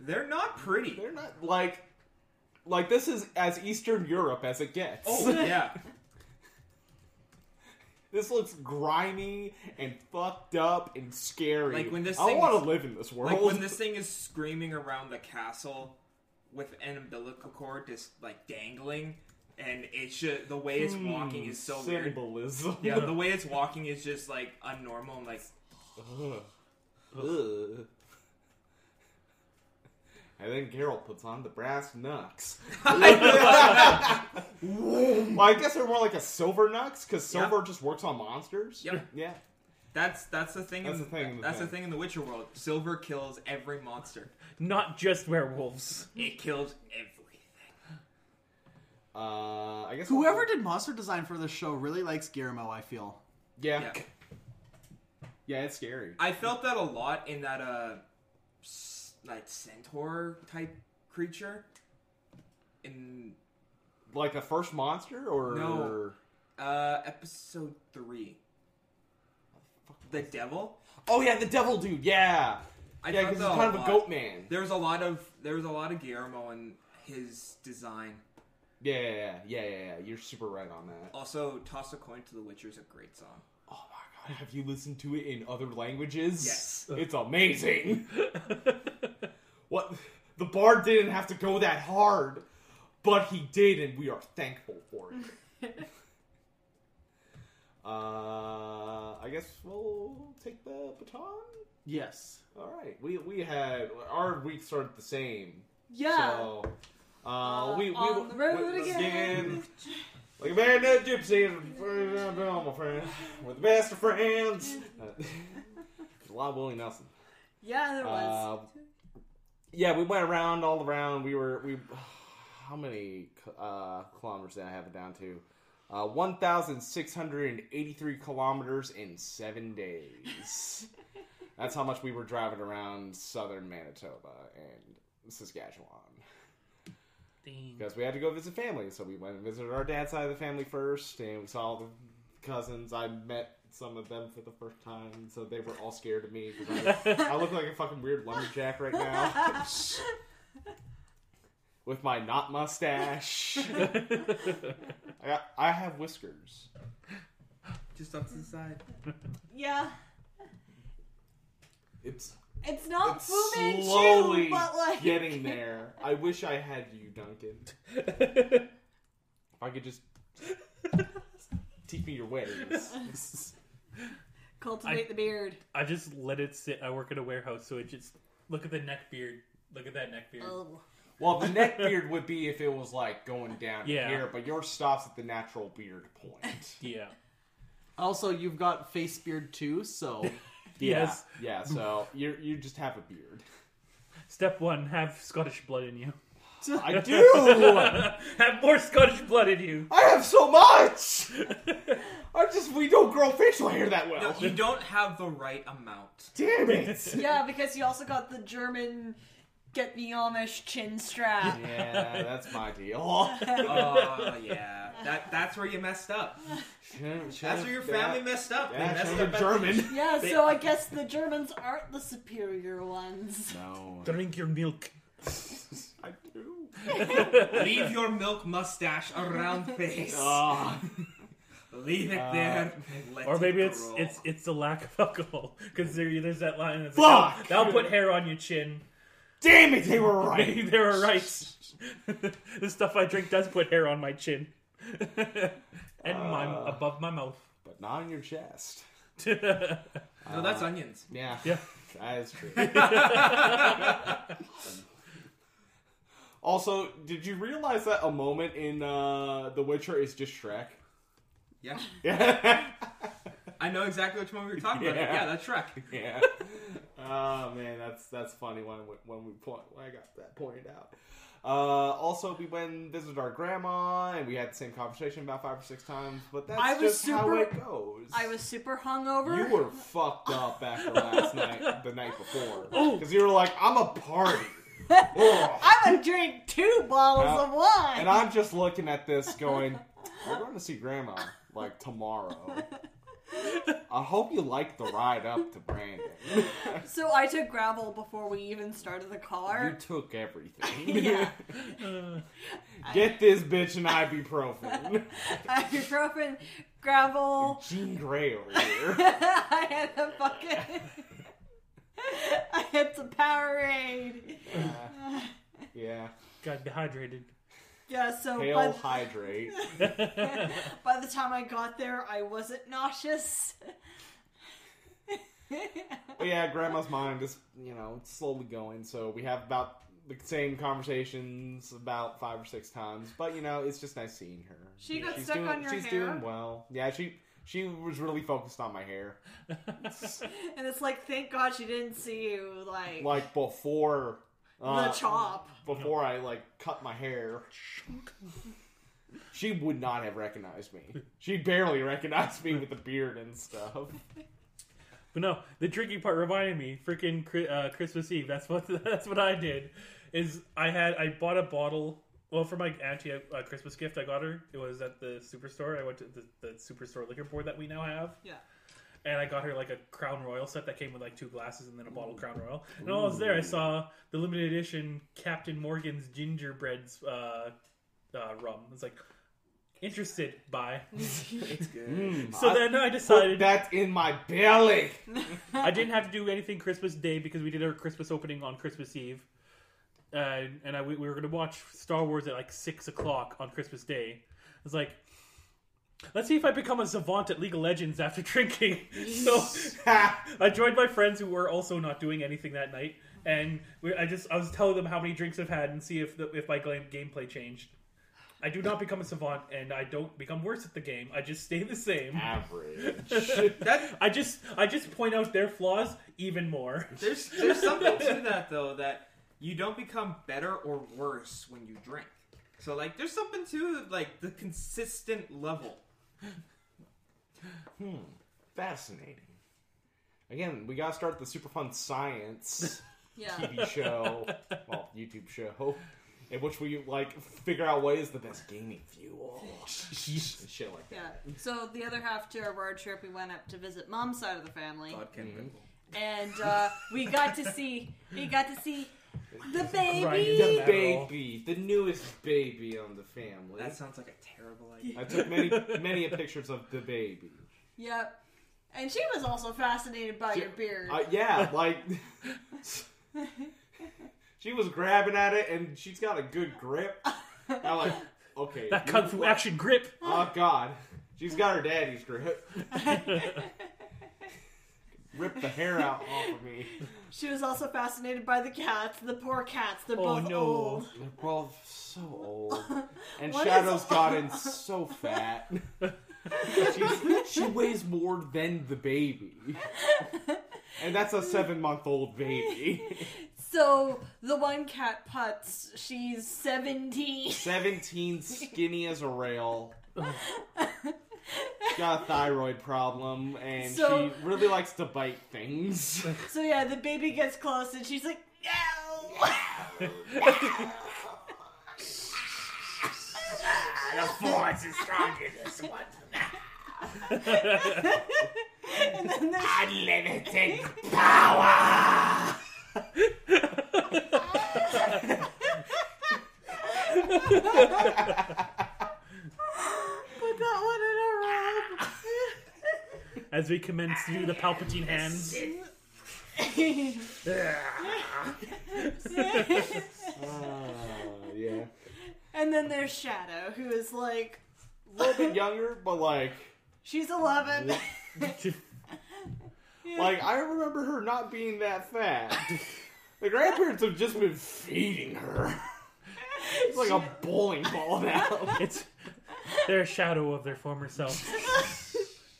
they're not pretty. They're not like like this is as Eastern Europe as it gets. Oh yeah. This looks grimy and fucked up and scary. Like, when this I want to live in this world. Like when this thing is screaming around the castle with an umbilical cord just like dangling, and it's just the way it's hmm, walking is so weird. symbolism. Yeah, the way it's walking is just like unnormal. and like, Ugh. Ugh. And then Geralt puts on the brass knucks. well, I guess they're more like a silver knucks because silver just works on monsters. Yep. Yeah. that's that's the thing. That's in, the thing the That's the thing. thing in the Witcher world. Silver kills every monster. Not just werewolves. It kills everything. Uh, I guess Whoever did monster design for this show really likes Guillermo. I feel. Yeah. Yeah. Yeah, it's scary. I felt that a lot in that uh, s- like centaur type creature. In Like the first monster, or No. uh, episode three, the devil. Oh yeah, the devil dude. Yeah. I yeah, because he's kind of a goat man. There was a lot of there was a lot of Guillermo in his design. Yeah, yeah, yeah, yeah, yeah, yeah. You're super right on that. Also, Toss a Coin to the Witcher is a great song. My god, have you listened to it in other languages? Yes. It's amazing. what? The bard didn't have to go that hard, but he did, and we are thankful for it. uh, I guess we'll take the baton. Yes. All right, we we had our week started the same. Yeah. So, uh, Uh, we we on the road we- again. Like a bad nut gypsy, my friend, we're the best of friends. Uh, there's a lot of Willie Nelson. Yeah, there was. Uh, yeah, we went around all around. We were we. How many uh, kilometers did I have it down to? Uh, One thousand six hundred and eighty-three kilometers in seven days. That's how much we were driving around southern Manitoba and Saskatchewan Dang. because we had to go visit family. So we went and visited our dad's side of the family first, and we saw all the cousins. I met some of them for the first time, so they were all scared of me I, I look like a fucking weird lumberjack right now with my not mustache. I, got, I have whiskers. Just up to the side. yeah. It's It's not it's Fu Manchu, slowly but like getting there. I wish I had you, Duncan. If I could just teach me your ways. cultivate I- the beard. I just let it sit. I work at a warehouse, so it just look at the neck beard. Look at that neck beard. Oh. Well, the neck beard would be if it was like going down Yeah. here, but yours stops at the natural beard point. Yeah. Also, you've got face beard too, so Yes. Yeah, yeah. So you you just have a beard. Step one: have Scottish blood in you. I do. have more Scottish blood in you. I have so much. I just we don't grow facial hair that well. No, you don't have the right amount. Damn it. Yeah, because you also got the German get the Amish chin strap. yeah, that's my deal. Oh yeah, that that's where you messed up. That's where your family messed up. They Yeah, messed show up the German. Yeah, so I guess the Germans aren't the superior ones. No, Drink your milk. I do. Leave your milk mustache around face. Ah. Leave it Uh, there. let Or maybe it it's it's it's the lack of alcohol because there, there's that line that's Fuck! like, "Oh, that'll put hair on your chin. Damn it, they were Maybe right. they were right. the stuff I drink does put hair on my chin and my Uh. above my mouth. But not on your chest. no, that's onions. Yeah, Yeah. that is true. also, did you realize that a moment in uh, The Witcher is just Shrek? Yeah, Yeah. I know exactly which one we were talking about. Yeah. Yeah, that's Shrek. yeah. Oh man, that's that's funny when we- when we point when I got that pointed out. Uh, also, we went and visited our grandma, and we had the same conversation about five or six times. But that's I was just how it goes. I was super hungover. You were fucked up after last night, the night before, because you were like, "I'm a party," I'm gonna drink two bottles Now- of wine. and I'm just looking at this, going, "We're going to see grandma like tomorrow." I hope you like the ride up to Brandon. So I took Gravol before we even started the car. you took everything. Yeah. Uh, Get this bitch an ibuprofen. Ibuprofen, Gravol. Jean Grey over here. I had a fucking. I had some Powerade. Uh, yeah. got dehydrated. Yeah, so by, Hail hydrate. by the time I got there, I wasn't nauseous. But yeah, Grandma's mind is, you know, slowly going. So we have about the same conversations about five or six times. But you know, it's just nice seeing her. She got she's stuck doing, on your She's hair? doing well. Yeah, she she was really focused on my hair. and it's like, thank God she didn't see you, like, Like before uh, the chop. before I like cut my hair. She would not have recognized me. She barely recognized me with the beard and stuff. But no, the drinking part reminded me. Freaking uh, Christmas Eve. That's what that's what I did. Is I had I bought a bottle. Well, for my auntie, a, a Christmas gift I got her. It was at the superstore. I went to the, the superstore liquor board that we now have. Yeah. And I got her like a Crown Royal set that came with like two glasses and then a bottle of Crown Royal. And while I was there, I saw the limited edition Captain Morgan's gingerbreads uh, uh, rum. It's like interested by. It's good. Mm, So I then I put decided that in my belly. I didn't have to do anything Christmas Day because we did our Christmas opening on Christmas Eve, uh, and I, we we were going to watch Star Wars at like six o'clock on Christmas Day. I was like, let's see if I become a savant at League of Legends after drinking. so I joined my friends who were also not doing anything that night, and we, I just I was telling them how many drinks I've had and see if the, if my game, gameplay changed. I do not become a savant, and I don't become worse at the game. I just stay the same. Average. That I just I just point out their flaws even more. there's there's something to that though that you don't become better or worse when you drink. So like there's something to like the consistent level. Hmm. Fascinating. Again, we gotta start the super fun science Yeah. TV show, well, YouTube show, in which we like figure out what is the best gaming fuel. Shit like that. Yeah. So the other half to our road trip, we went up to visit mom's side of the family, God can Mhm. and uh, we got to see we got to see the Grinding baby. the The baby, the newest baby on the family. That sounds like a terrible idea. I took many, many pictures of the baby. Yep. And she was also fascinated by She- your beard. Uh, yeah, like she was grabbing at it, and she's got a good grip. I'm like, okay, That kung fu action grip. Oh God, she's got her daddy's grip. Rip the hair out off of me. She was also fascinated by the cats. The poor cats. They're Oh, both no. old. They're both so old, and What Shadow's is- gotten so fat. She's, she weighs more than the baby, and that's a seven-month-old baby. So the one cat putz, she's seventeen. Seventeen, skinny as a rail. She's got a thyroid problem, and So- she really likes to bite things. So yeah, the baby gets close and she's like, no. the force is stronger this one. and then there's Unlimited power! put that one in a robe. As we commence to do the Palpatine hands. Uh, yeah. and then there's Shadow, who is like, A little bit younger, but like, she's eleven. like I remember her not being that fat. The grandparents have just been feeding her. It's like a bowling ball now. It's they're a shadow of their former self.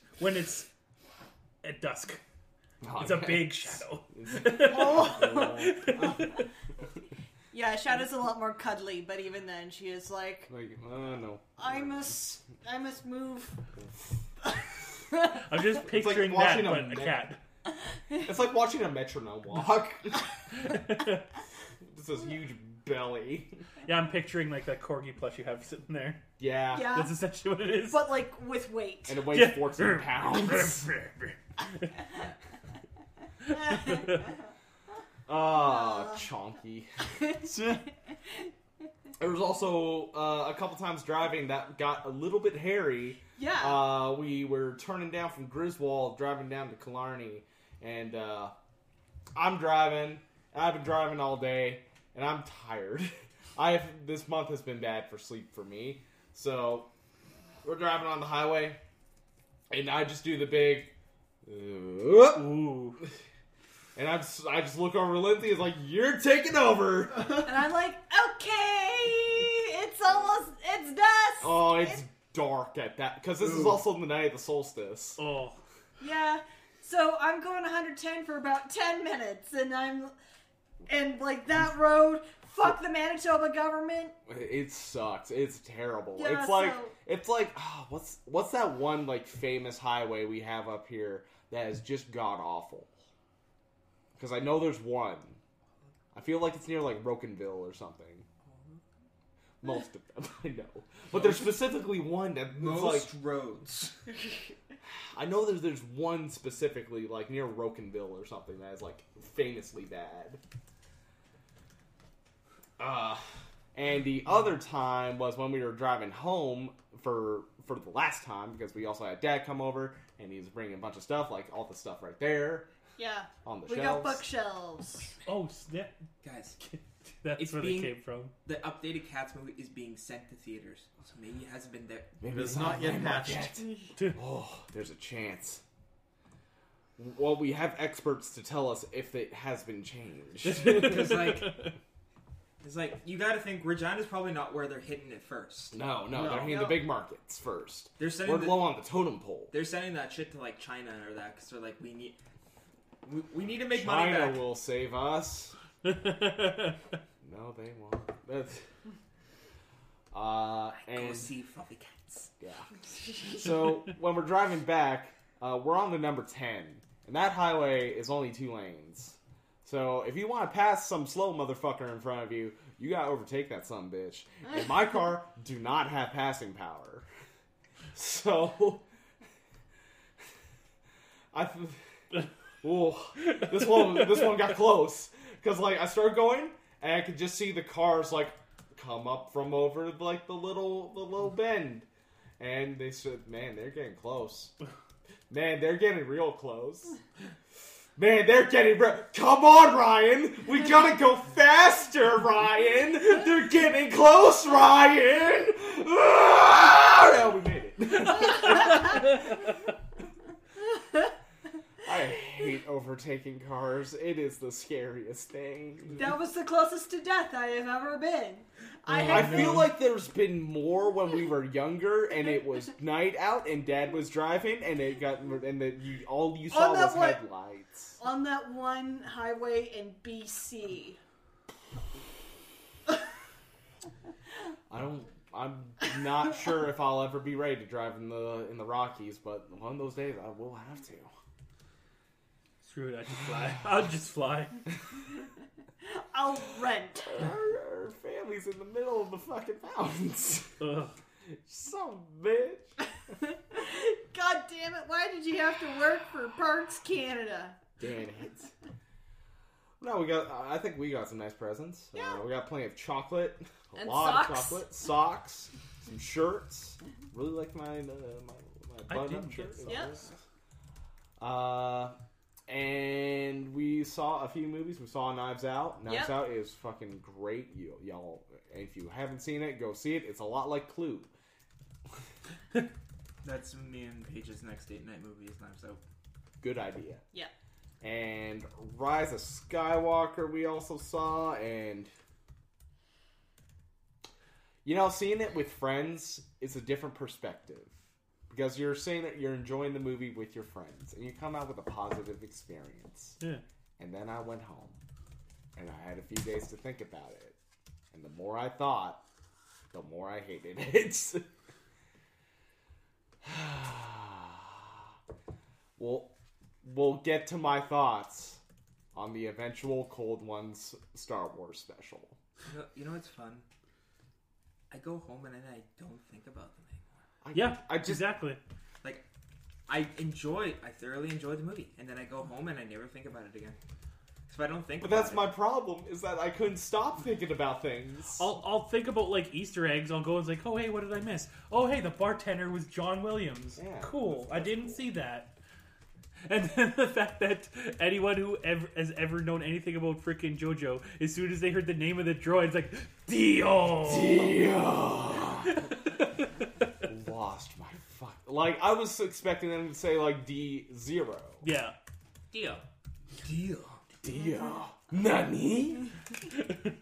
when it's at dusk. It's a big shadow. yeah, Shadow's a lot more cuddly, but even then, she is like, Like, uh, no. I must, I must move. I'm just like picturing that, watching a but a cat. It's like watching a metronome walk. Just this huge belly. Yeah, I'm picturing like that corgi plush you have sitting there. Yeah. Yeah, That's essentially what it is. but like with weight. And it weighs Yeah. 14 pounds. Ah, chonky. There was also uh, a couple times driving that got a little bit hairy. yeah. Uh, we were turning down from Griswold, driving down to Killarney, and uh, I'm driving. and I've been driving all day, and I'm tired. I have this month has been bad for sleep for me. So we're driving on the highway, and I just do the big. Ooh. And I just, I just look over Lindsay. And it's like you're taking over. and I'm like, okay, it's almost, it's dusk. Oh, it's dark at that because this is also the night of the solstice. Oh. Yeah. So I'm going 110 for about 10 minutes, and I'm, and like that road. Fuck the Manitoba government. It sucks. It's terrible. Yeah, it's like so- it's like ah, what's what's that one like famous highway we have up here that is just god awful? Because I know there's one. I feel like it's near like Rocanville or something. Most of them, I know, but there's specifically one that Most like roads. I know there's there's one specifically like near Rocanville or something that is like famously bad. Uh and the other time was when we were driving home for for the last time because we also had dad come over and he was bringing a bunch of stuff like all the stuff right there Yeah. on the We shelves. got bookshelves. Oh snap! Guys, That's It's where being- they came from. the updated Cats movie is being sent to theaters, so maybe it hasn't been there. Maybe It's not yet landmark patched. yet. Oh, there's a chance. Well, we have experts to tell us if it has been changed. Because like, it's like you got to think Regina's probably not where they're hitting it first. No, no, No. they're hitting No. the big markets first. They're sending We're the- low on the totem pole. They're sending that shit to like China or that because they're like, we need, we, we need to make money China back. will save us. No, they won't. That's uh, Go and see Fluffy Cats. yeah. So when we're driving back, uh, we're on the number ten, and that highway is only two lanes. So if you want to pass some slow motherfucker in front of you, you gotta overtake that son bitch. And my car do not have passing power, so I. Oh, this one, this one got close because like I started going and I could just see the cars like come up from over like the little the little bend, and they said, "Man, they're getting close. Man, they're getting real close. Man, they're getting re- come on, Ryan. We gotta go faster, Ryan. They're getting close, Ryan. Ah! Yeah, we made it." I hate overtaking cars. It is the scariest thing. That was the closest to death I have ever been. I oh, I had feel like there's been more when we were younger and it was night out and dad was driving and it got and that you all you saw was one- headlights. on that one highway in BC. I don't I'm not sure if I'll ever be ready to drive in the in the Rockies, but one of those days I will have to. Screw it, I just fly. I'll just fly. I'll rent. Our, our family's in the middle of the fucking mountains. Ugh. Some bitch. God damn it! Why did you have to work for Parks Canada? Damn it. No, we got. I think we got some nice presents. Yeah. Uh, we got plenty of chocolate, a And lot socks. of chocolate, socks, some shirts. Really like my uh, my, my I button didn't up shirt. get It's socks. nice. Uh, and we saw a few movies. We saw Knives Out. Knives Yep. Out is fucking great. You, y'all, if you haven't seen it, go see it. It's a lot like Clue. That's me and Paige's next date night movie is Knives Out. Good idea. Yeah. And Rise of Skywalker we also saw and you know seeing it with friends is a different perspective because you're saying that you're enjoying the movie with your friends and you come out with a positive experience. Yeah. And then I went home and I had a few days to think about it. And the more I thought, the more I hated it. we'll we'll get to my thoughts on the eventual Cold Ones Star Wars special. You know, you know what's fun? I go home and then I don't think about them anymore. I, Yeah, I just exactly. Like, I enjoy, I thoroughly enjoy the movie, and then I go home and I never think about it again. So I don't think. But about that's it. my problem is that I couldn't stop thinking about things. I'll, I'll think about like Easter eggs. I'll go and like, oh hey, what did I miss? Oh hey, the bartender was John Williams. Yeah, cool. that's- I didn't see that. And then the fact that anyone who ever has ever known anything about freaking JoJo, as soon as they heard the name of the droid, it's like Dio. Lost my fuck. Like I was expecting them to say like D zero. yeah. Deal. Deal. Dio. Nani?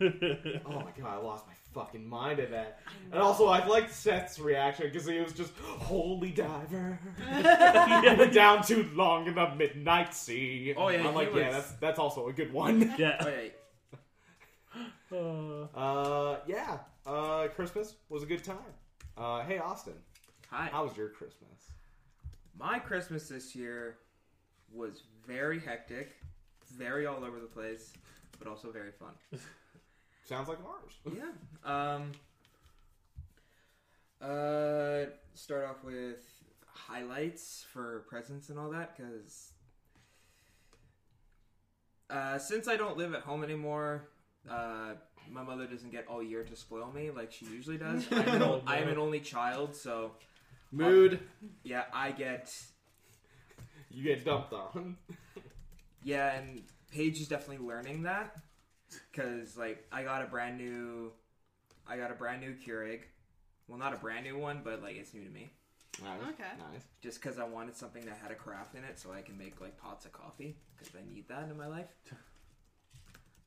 oh my god, I lost my fucking mind at that. And also, I liked Seth's reaction because he was just, "Holy diver, I went down too long in the midnight sea." Oh, yeah, I'm like, he yeah, that's that's also a good one. Yeah. Oh, yeah. Uh, Uh, yeah. Uh, Christmas was a good time. Uh, hey Austin, Hi. how was your Christmas? My Christmas this year was very hectic, very all over the place, but also very fun. Sounds like ours. yeah. Um. Uh, start off with highlights for presents and all that, because uh, since I don't live at home anymore, uh, my mother doesn't get all year to spoil me like she usually does. I'm an, ol- I'm an only child, so Mood. yeah, I get You get dumped on. Yeah, and Paige is definitely learning that because like I got a brand new, I got a brand new Keurig. Well, not a brand new one, but like it's new to me. Nice. Okay. Nice. Just because I wanted something that had a craft in it, so I can make like pots of coffee because I need that in my life.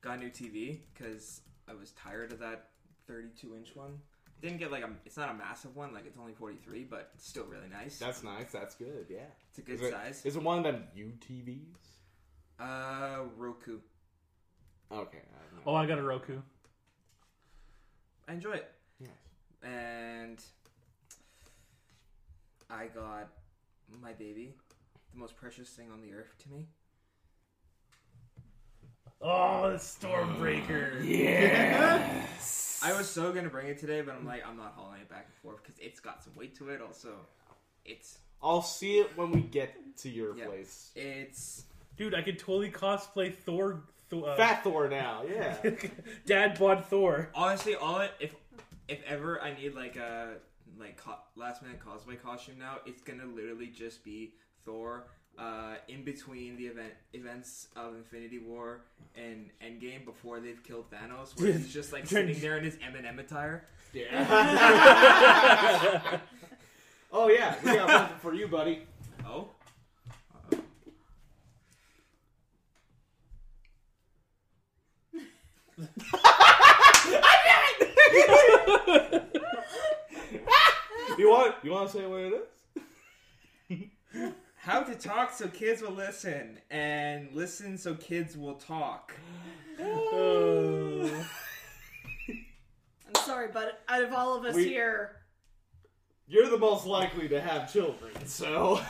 Got a new TV because I was tired of that 32 inch one. Didn't get like a, it's not a massive one, like it's only 43, but it's still really nice. That's nice. That's good. Yeah. it's a good is it, size. Is it one of them UTVs? Uh, Roku. Okay. I oh, I got a Roku. I enjoy it. Yes. and I got my baby, the most precious thing on the earth to me. Oh, the Stormbreaker. Yes. I was so gonna bring it today, but I'm like, I'm not hauling it back and forth because it's got some weight to it. Also, it's I'll see it when we get to your Yeah. place. it's Dude, I could totally cosplay Thor. Thor uh, Fat Thor now. Yeah. Dad bought Thor. honestly all it if if ever I need like a like co- last minute cosplay costume now, it's gonna literally just be Thor. Uh, in between the event events of Infinity War and Endgame, before they've killed Thanos, where he's just like sitting there in his Eminem attire. yeah. oh yeah. We got one for you, buddy. Oh, I did. You want? You want to say what it is? How to talk so kids will listen, and listen so kids will talk. Oh. I'm sorry, but out of all of us We- here, You're the most likely to have children, so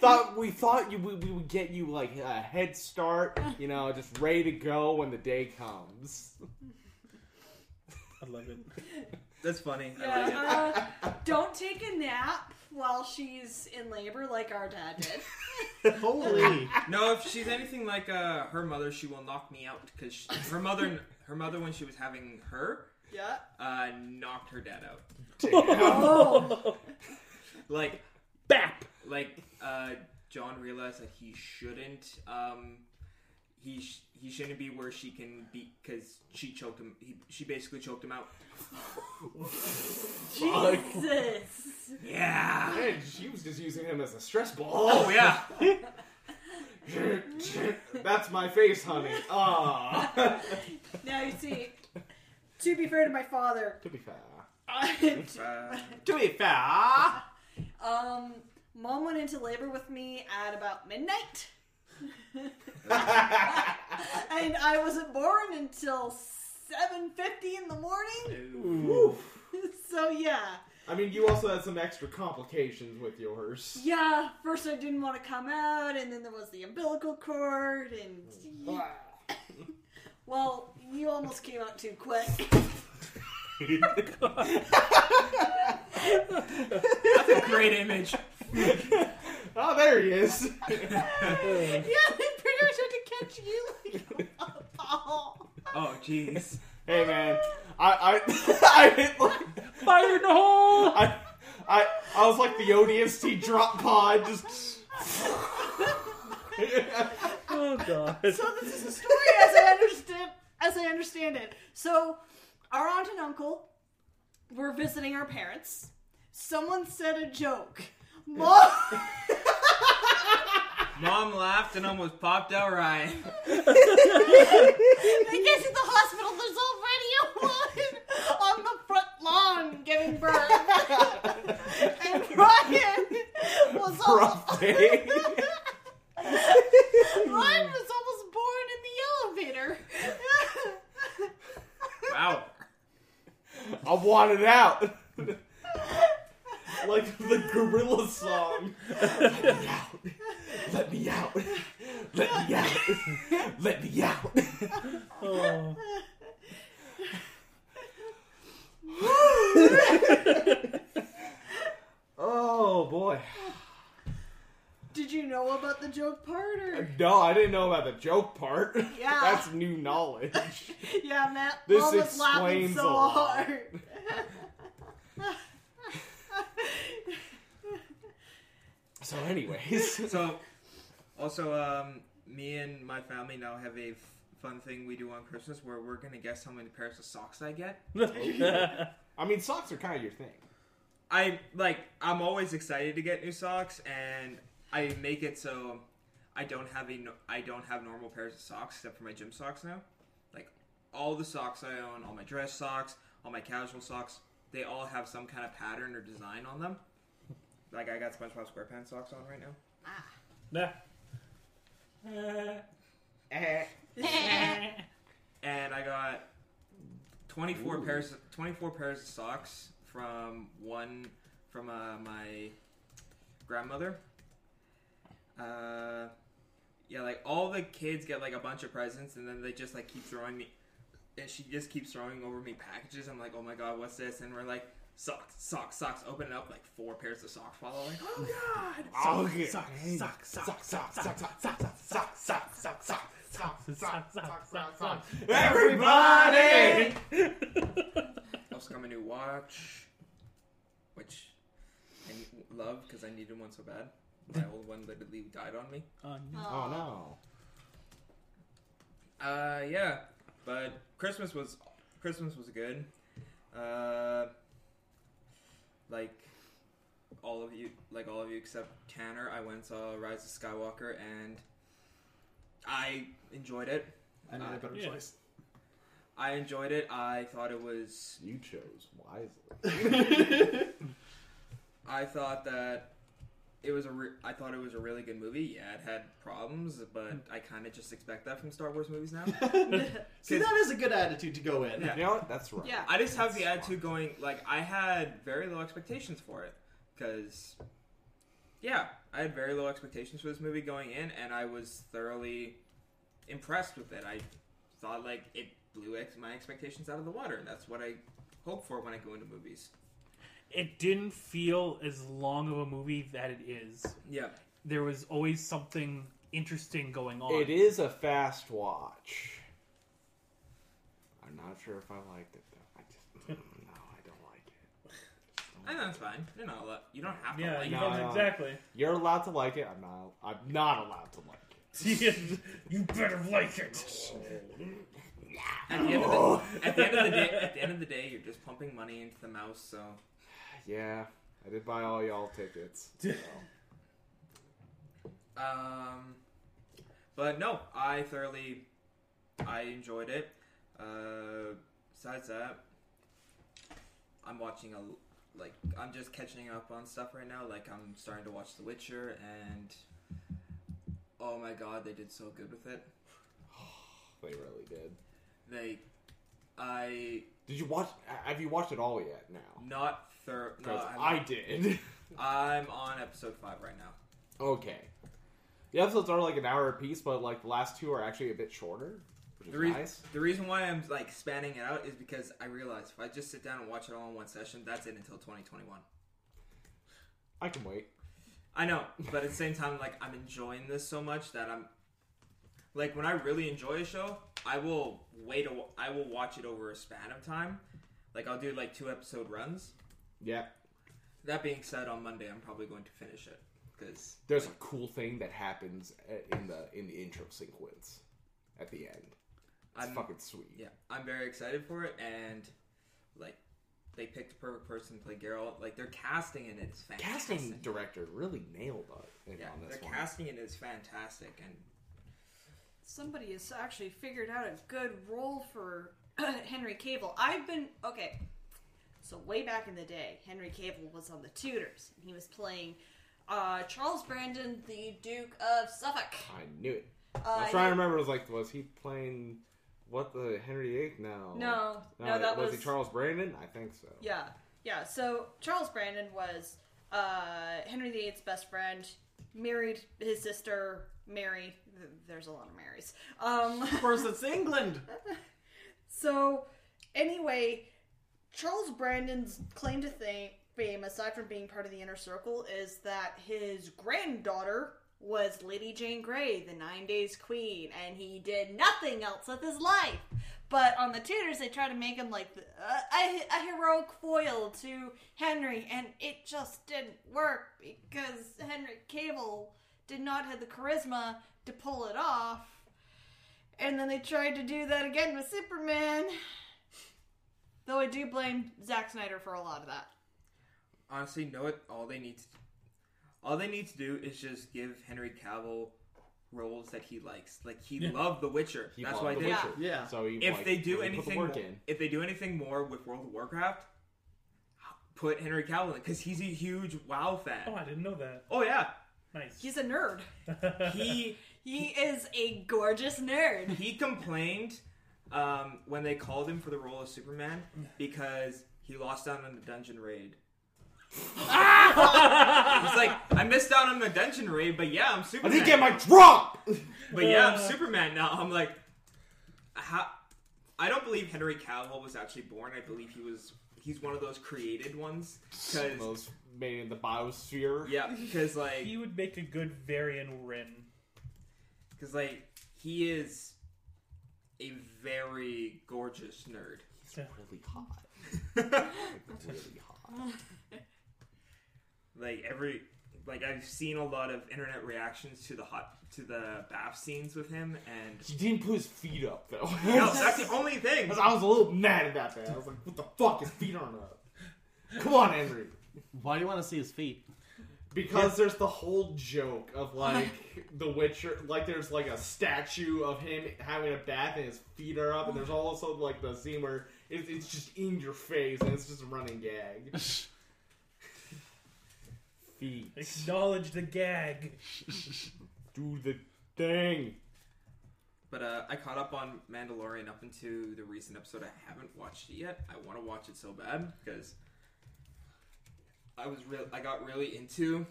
thought we thought you we, we would get you like a head start, you know, just ready to go when the day comes. I love it. That's funny. I like it. yeah, uh, don't take a nap while she's in labor like our dad did. Holy. No, if she's anything like uh, her mother, she will knock me out because her mother, her mother, when she was having her, Yeah. uh, knocked her dad out. Oh. Like, Bap. like uh, John realized that he shouldn't. Um, he sh- he shouldn't be where she can be because she choked him. He, she basically choked him out. Jesus. Yeah. Man, she was just using him as a stress ball. Oh yeah. That's my face, honey. Ah. Now you see, to be fair to my father, to be fair. I, Uh, To be fair. um, mom went into labor with me at about midnight, and I wasn't born until seven fifty in the morning. so yeah, I mean, you also had some extra complications with yours. yeah. First, I didn't want to come out, and then there was the umbilical cord, and well, you you almost came out too quick. That's a great image. Oh, there he is. yeah, they pretty much had to catch you like a ball. Oh, jeez. hey, man. I I I hit like Fire in the hole! I I I was like the ODST drop pod just. Oh god. So this is the story as I understand as I understand it. So our aunt and uncle were visiting our parents. Someone said a joke. Mom Mom laughed and almost popped out right. They get to the hospital, there's already a woman on the front lawn giving birth. and Ryan was almost. Ryan was almost born in the elevator. Wow. I want it out. Like the gorilla song. Let me out. Let me out. Let me out. Let me out. Oh. oh boy. Did you know about the joke part or No, I didn't know about the joke part. Yeah. That's new knowledge. Yeah, Matt This Mom was laughing explains so a lot. hard. So anyways. So, also, um, me and my family now have a f- fun thing we do on Christmas where we're gonna guess how many pairs of socks I get. I mean socks are kind of your thing. I like. I'm always excited to get new socks, and I make it so I don't have a no- I don't have normal pairs of socks except for my gym socks now. Like all the socks I own, all my dress socks, all my casual socks, they all have some kind of pattern or design on them. Like I got SpongeBob SquarePants socks on right now. Ah. Nah. and I got 24 pairs 24 pairs of socks from one from uh, my grandmother. Uh, yeah, like all the kids get like a bunch of presents, and then they just like keep throwing me. And she just keeps throwing over me packages. I'm like, oh my god, what's this? And we're like, socks, socks, socks. Open it up, like four pairs of socks fall. Like, oh god, Okay. Socks, socks, socks, socks, socks, socks, socks, socks, socks, socks, socks, socks, socks, socks, socks. Everybody! Also got my new watch, which I love because I needed one so bad. My old one literally died on me. Oh, no. Oh no. Uh, yeah, but Christmas was Christmas was good. Uh, like all of you, like all of you except Tanner, I went and saw Rise of Skywalker, and I enjoyed it. I made a better Yeah. choice. I enjoyed it. I thought it was. You chose wisely. I thought that it was a. Re- I thought it was a really good movie. Yeah, it had problems, but hmm. I kind of just expect that from Star Wars movies now. See, that is a good attitude to go in. Yeah. You know what? That's right. Yeah. I just have the attitude going like I had very low expectations for it because yeah, I had very low expectations for this movie going in, and I was thoroughly impressed with it. I thought like it blew ex- my expectations out of the water, and that's what I hope for when I go into movies. It didn't feel as long of a movie that it is. Yeah, There was always something interesting going on. It is a fast watch. I'm not sure if I liked it though. I just mm, no, I don't like it. Just don't and like that's fine. You're not allowed, you don't have to Yeah, like you it. No, exactly. You're allowed to like it. I'm not. I'm not allowed to like it. you better like it. At the, end of the, at the end of the day, at the end of the day, you're just pumping money into the mouse. So Yeah, I did buy all y'all tickets. Um, but no, I thoroughly, I enjoyed it. Uh, besides that, I'm watching a, like, I'm just catching up on stuff right now. Like, I'm starting to watch The Witcher, and oh my god, they did so good with it. They really did. They, I Did you watch? Have you watched it all yet? Now, not third. No, because I'm, I did. I'm on episode five right now. okay. The episodes are like an hour apiece, but like the last two are actually a bit shorter. which is The, nice. the reason why I'm like spanning it out is because I realize if I just sit down and watch it all in one session, that's it until 2021. I can wait. I know, but at the same time, like I'm enjoying this so much that I'm like when I really enjoy a show, I will wait. A, I will watch it over a span of time. Like I'll do like two episode runs. Yeah. That being said, on Monday I'm probably going to finish it because There's a cool thing that happens uh, in the in the intro sequence at the end. It's I'm fucking sweet. yeah, I'm very excited for it, and like they picked the perfect person to play Geralt. Like their casting in it is fantastic. Casting director really nailed it yeah, on this their one. casting in it is fantastic, and Somebody has actually figured out a good role for Henry Cavill. I've been okay. So way back in the day, Henry Cavill was on the Tudors, and he was playing uh, Charles Brandon, the Duke of Suffolk. I knew it. Uh, I was trying to remember. It was like, was he playing what the Henry VIII? No. No, no, that was, was he Charles Brandon? I think so. Yeah, yeah. So Charles Brandon was uh, Henry VIII's best friend. Married his sister Mary. There's a lot of Marys. Um, Of course, it's England. so anyway, Charles Brandon's claim to fame, aside from being part of the inner circle, is that his granddaughter was Lady Jane Grey, the Nine Days Queen, and he did nothing else with his life. But on the Tudors, they try to make him like the, uh, a, a heroic foil to Henry, and it just didn't work because Henry Cavill did not have the charisma to pull it off. And then they tried to do that again with Superman. Though I do blame Zack Snyder for a lot of that. honestly, know what? All they need to, all they need to do is just give Henry Cavill roles that he likes. Like he Yeah. loved The Witcher. He That's why The they. Witcher. Yeah. So he, If like, they do really put the anything, more, if they do anything more with World of Warcraft, put Henry Cavill in because he's a huge WoW fan. Oh. I didn't know that. Oh yeah, Nice. He's a nerd. he He is a gorgeous nerd. he complained um, when they called him for the role of Superman because he lost out on the dungeon raid. He's like, I missed out on the dungeon raid, but yeah, I'm I Superman. didn't get my drop. But yeah, I'm Uh. Superman now. I'm like, how? I don't believe Henry Cavill was actually born. I believe he was. He's one of those created ones. Because Those made in the biosphere. yeah, because like, he would make a good Varian Wrynn. because like, he is a very gorgeous nerd. He's really hot. Like, really hot. like every, like I've seen a lot of internet reactions to the hot to the bath scenes with him, and He didn't put his feet up though. no, that's the only thing. Because I was a little mad about that. I was like, what the fuck? His feet aren't up. Come on, Henry. Why do you want to see his feet? Because there's the whole joke of like the Witcher, like there's like a statue of him having a bath and his feet are up, and there's also like the scene where it, it's just in your face and it's just a running gag. Feet. Acknowledge the gag. Do the thing. But uh, I caught up on Mandalorian up into the recent episode. I haven't watched it yet. I want to watch it so bad because I was real. I got really into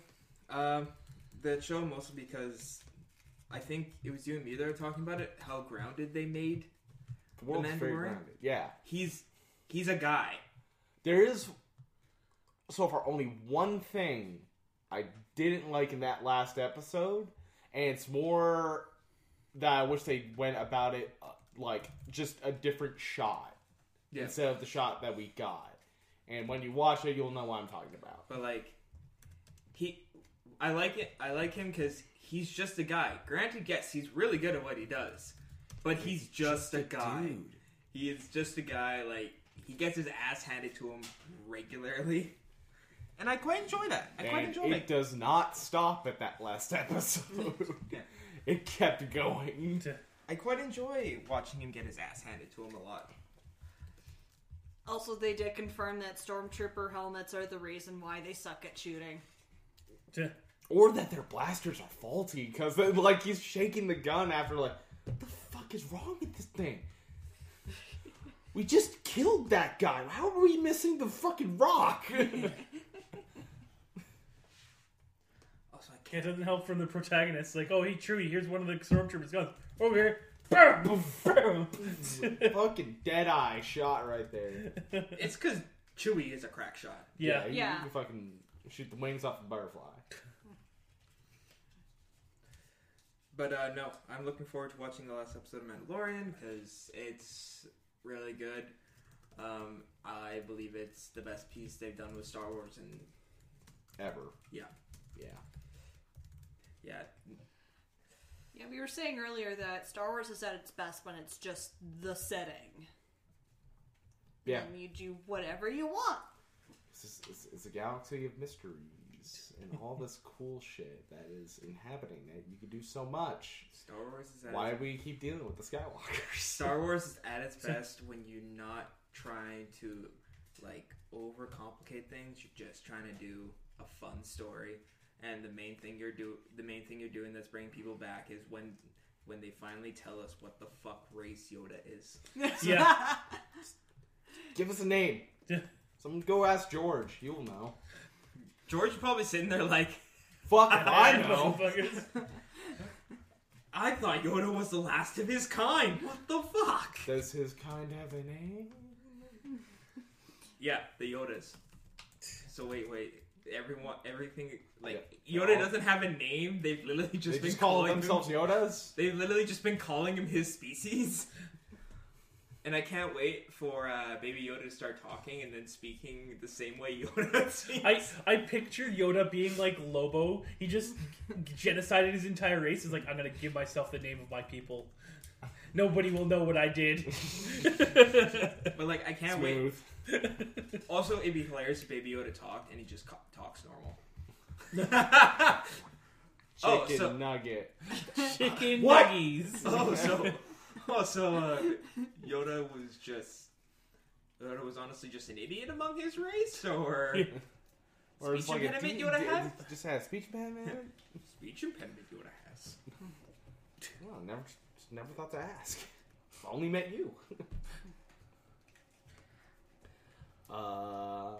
um, the show mostly because I think it was you and me that were talking about it. How grounded they made. The world's very Mandalorian? Yeah. He's he's a guy. There is so far only one thing I didn't like in that last episode, and it's more that I wish they went about it uh, like just a different shot Yeah. instead of the shot that we got. And when you watch it, you'll know what I'm talking about. But like he, I like it. I like him because he's just a guy. Granted, yes, he's really good at what he does, but he's just, a guy. Dude. He is just a guy. Like he gets his ass handed to him regularly, and I quite enjoy that. I quite And enjoy it it. does not stop at that last episode. Yeah. It kept going. I quite enjoy watching him get his ass handed to him a lot. Also, they did confirm that stormtrooper helmets are the reason why they suck at shooting. Or that their blasters are faulty because like he's shaking the gun after like, what the fuck is wrong with this thing? We just killed that guy. How are we missing the fucking rock? Also, I It can't. doesn't help from the protagonist. Like, oh, hey, Chewie, here's one of the stormtroopers' guns. Over here. Fucking dead eye shot right there. It's because Chewie is a crack shot. yeah. you, Yeah. you fucking shoot the wings off a butterfly. But uh, no, I'm looking forward to watching the last episode of Mandalorian because it's really good. Um, I believe it's the best piece they've done with Star Wars, and Ever. Yeah. Yeah. Yeah, Yeah, we were saying earlier that Star Wars is at its best when it's just the setting. Yeah. And you do whatever you want. It's, just, it's, it's a galaxy of mysteries and all this cool shit that is inhabiting it. You could do so much. Star Wars is at Why its, do we keep dealing with the Skywalkers? Star Wars is at its best when you're not trying to like overcomplicate things. You're just trying to do a fun story, and the main thing you're do the main thing you're doing that's bringing people back is when when they finally tell us what the fuck race Yoda is. Yeah. Give us a name. Yeah. Someone go ask George. You'll know. George probably sitting there like, Fuck if I know. I thought Yoda was the last of his kind. What the fuck? Does his kind have a name? Yeah, the Yodas. So wait, wait. Everyone, everything like Yeah. Yoda doesn't have a name. They've literally just They been just calling themselves him. Yodas? They've literally just been calling him his species. And I can't wait for uh, Baby Yoda to start talking and then speaking the same way Yoda speaks. I I picture Yoda being like Lobo. He just genocided his entire race. He's like, I'm gonna give myself the name of my people. Nobody will know what I did. but like, I can't wait. Also, it'd be hilarious if Baby Yoda talked and he just co- talks normal. Oh, Chicken so- nugget. Chicken What? nuggies. oh, so, oh, so uh, Yoda was just. Yoda was honestly just an idiot among his race, or Speech impediment Yoda d- have? Just had a speech impediment? speech impediment Yoda has. Well, never, just never thought to ask. Only met you. Uh,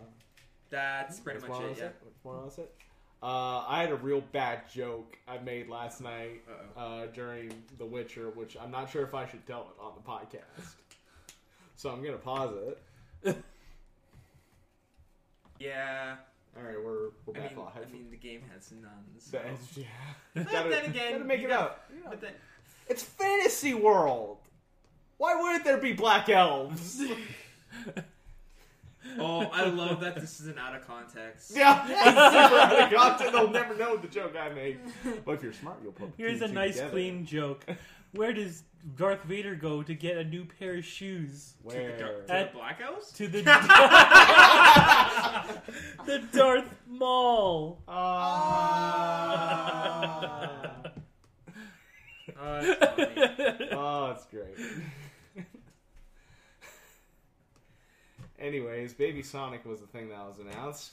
That's pretty which much it. Yeah. Which one was it? Uh, I had a real bad joke I made last night uh, during The Witcher, which I'm not sure if I should tell it on the podcast. So I'm gonna pause it. Yeah. All right, we're we're I back mean, live. I mean, the game has nuns. So- yeah. But gotta, then again, gotta make you it got- up. Yeah. But then, It's fantasy world. Why wouldn't there be black elves? oh, I love that this is an out of context. yeah, it's super out of context. They'll never know the joke I made. But if you're smart, you'll put. Here's a nice together. clean joke. Where does Darth Vader go to get a new pair of shoes? To the, Where? Dar- to At- the Black House? To the the Darth Mall. Ah. Oh, that's funny. oh, that's great. Anyways, Baby Sonic was the thing that was announced.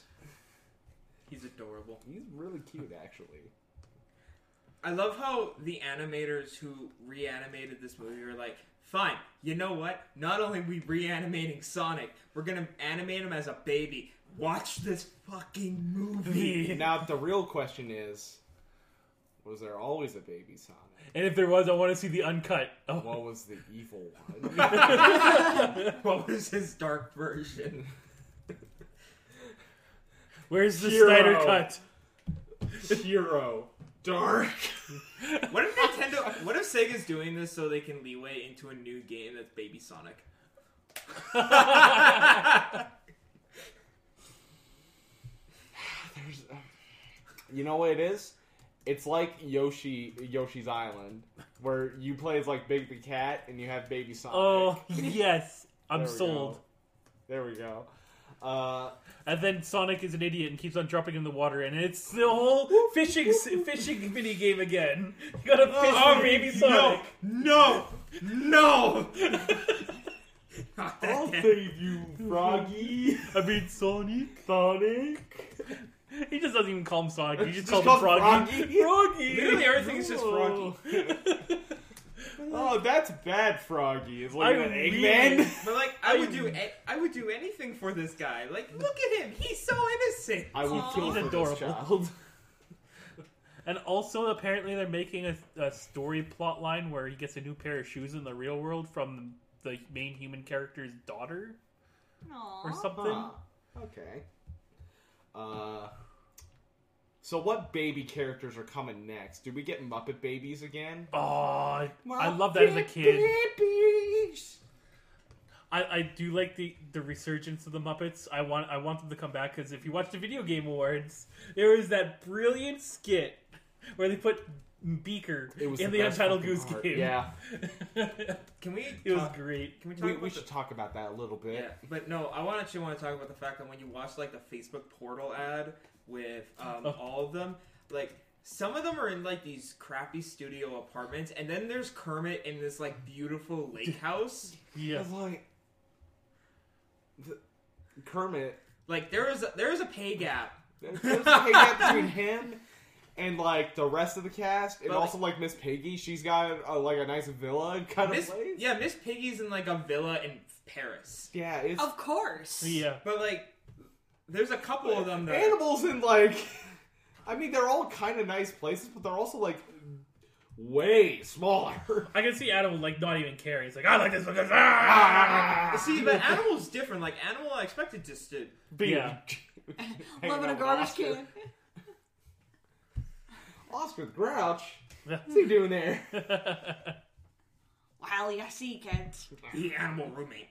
He's adorable. He's really cute, actually. I love how the animators who reanimated this movie were like, fine, you know what? Not only are we reanimating Sonic, we're gonna animate him as a baby. Watch this fucking movie. Now, the real question is: Was there always a Baby Sonic? And if there was, I want to see the uncut. Oh, What was the evil one? what was his dark version? where's the Hero. Snyder cut? Hero. Dark. What if Nintendo? What if Sega's doing this so they can leeway into a new game that's Baby Sonic? There's, uh, you know what it is? It's like Yoshi Yoshi's Island, where you play as like Big the Cat and you have Baby Sonic. Oh yes, I'm sold. go. There we go. Uh, And then Sonic is an idiot and keeps on dropping in the water, and it's the whole fishing fishing mini game again. You gotta fish Oh, baby Sonic. No! No! I'll save you, Froggy. I mean Sonic. Sonic. He just doesn't even call him Sonic. He just, Just calls him Froggy. Froggy. Froggy. Literally everything is just Oh. Froggy. Oh, that's bad, Froggy. Is I like an really- Eggman. But like, I would do, a- I would do anything for this guy. Like, look at him, he's so innocent. I would kill He's for adorable. this child. And also, apparently, they're making a, a story plot line where he gets a new pair of shoes in the real world from the main human character's daughter or something. Huh. Okay. Uh. So what baby characters are coming next? Do we get Muppet babies again? Oh, I, I love that as a kid. Babies. I, I do like the, the resurgence of the Muppets. I want I want them to come back because if you watch the Video Game Awards, there was that brilliant skit where they put Beaker It was in the the, Untitled Goose part. Game. Yeah. Can we? it was talk- great. Can we talk We, about we the- should talk about that a little bit. Yeah, but no, I want actually want to talk about the fact that when you watch like the Facebook portal ad with um, Oh. all of them, like some of them are in like these crappy studio apartments, and then there's Kermit in this like beautiful lake house. Yeah. It's like the, Kermit. Like there is a, there is a pay gap. There's a big gap between him and like the rest of the cast, and But, also like Miss Piggy. She's got uh, like a nice villa kind Miss, of place. yeah, Miss Piggy's in like a villa in Paris, Yeah, it's Of course. Yeah. but like there's a couple of them that animals in like. I mean, they're all kind of nice places, but they're also like way smaller. I can see Adam like not even caring. He's like, I like this because ah! See, but animal's different. Like animal, I expected just to. Be- Yeah. hanging Living a garbage Oscar. can. Oscar the Grouch. What's he doing there? Well, you see, kids. The animal roommate.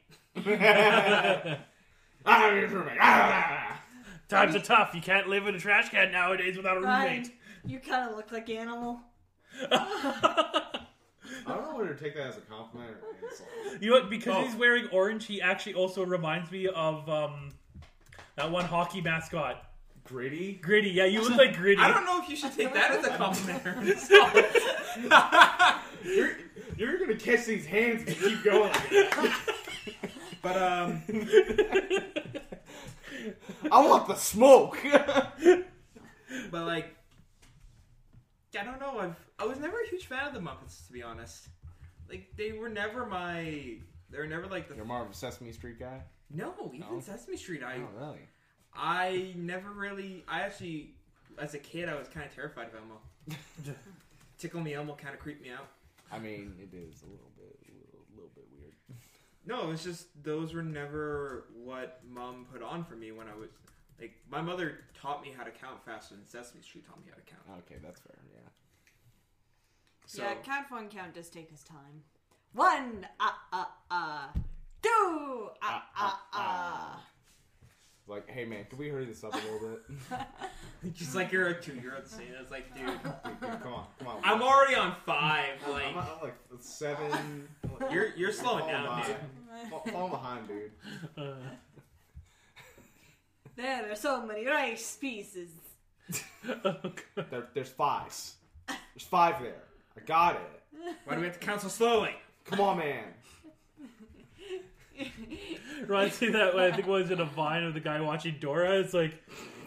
Your roommate. Ah. Times are tough. You can't live in a trash can nowadays without a Ryan, roommate. you kind of look like animal. I don't know whether to take that as a compliment or an insult. You know what? Because Oh. he's wearing orange, he actually also reminds me of um, that one hockey mascot, Gritty. Gritty. Yeah, you look like Gritty. I don't know if you should take that as a compliment or an insult. You're, you're gonna catch these hands if you keep going. but um, I want the smoke. but like, I don't know. I've I was never a huge fan of the Muppets to be honest. Like they were never my. They were never like the. You're more of a Sesame Street guy. No, even No? Sesame Street. I Oh, really? I never really. I actually, as a kid, I was kind of terrified of Elmo. Tickle Me Elmo kind of creeped me out. I mean, it is a little bit, a little, little bit weird. No, it's just those were never what mom put on for me when I was like my mother taught me how to count faster than Sesame Street taught me how to count. Okay, that's fair. Yeah. So Yeah, count one count does take us time. One, ah, ah, ah. Two, ah, ah, ah. Like, hey man, can we hurry this up a little bit? just like you're a two year old saying it's like, dude, Dude, dude, come on, come on. I'm already on five. I'm, Like I'm like seven. you're you're slowing Falling down, behind. dude. Fall- Falling behind, dude. There are so many rice pieces. There, there's five. There's five there. I got it. Why do we have to count so slowly? Come on, man. Reminds me that I think it was in a vine of the guy watching Dora. It's like,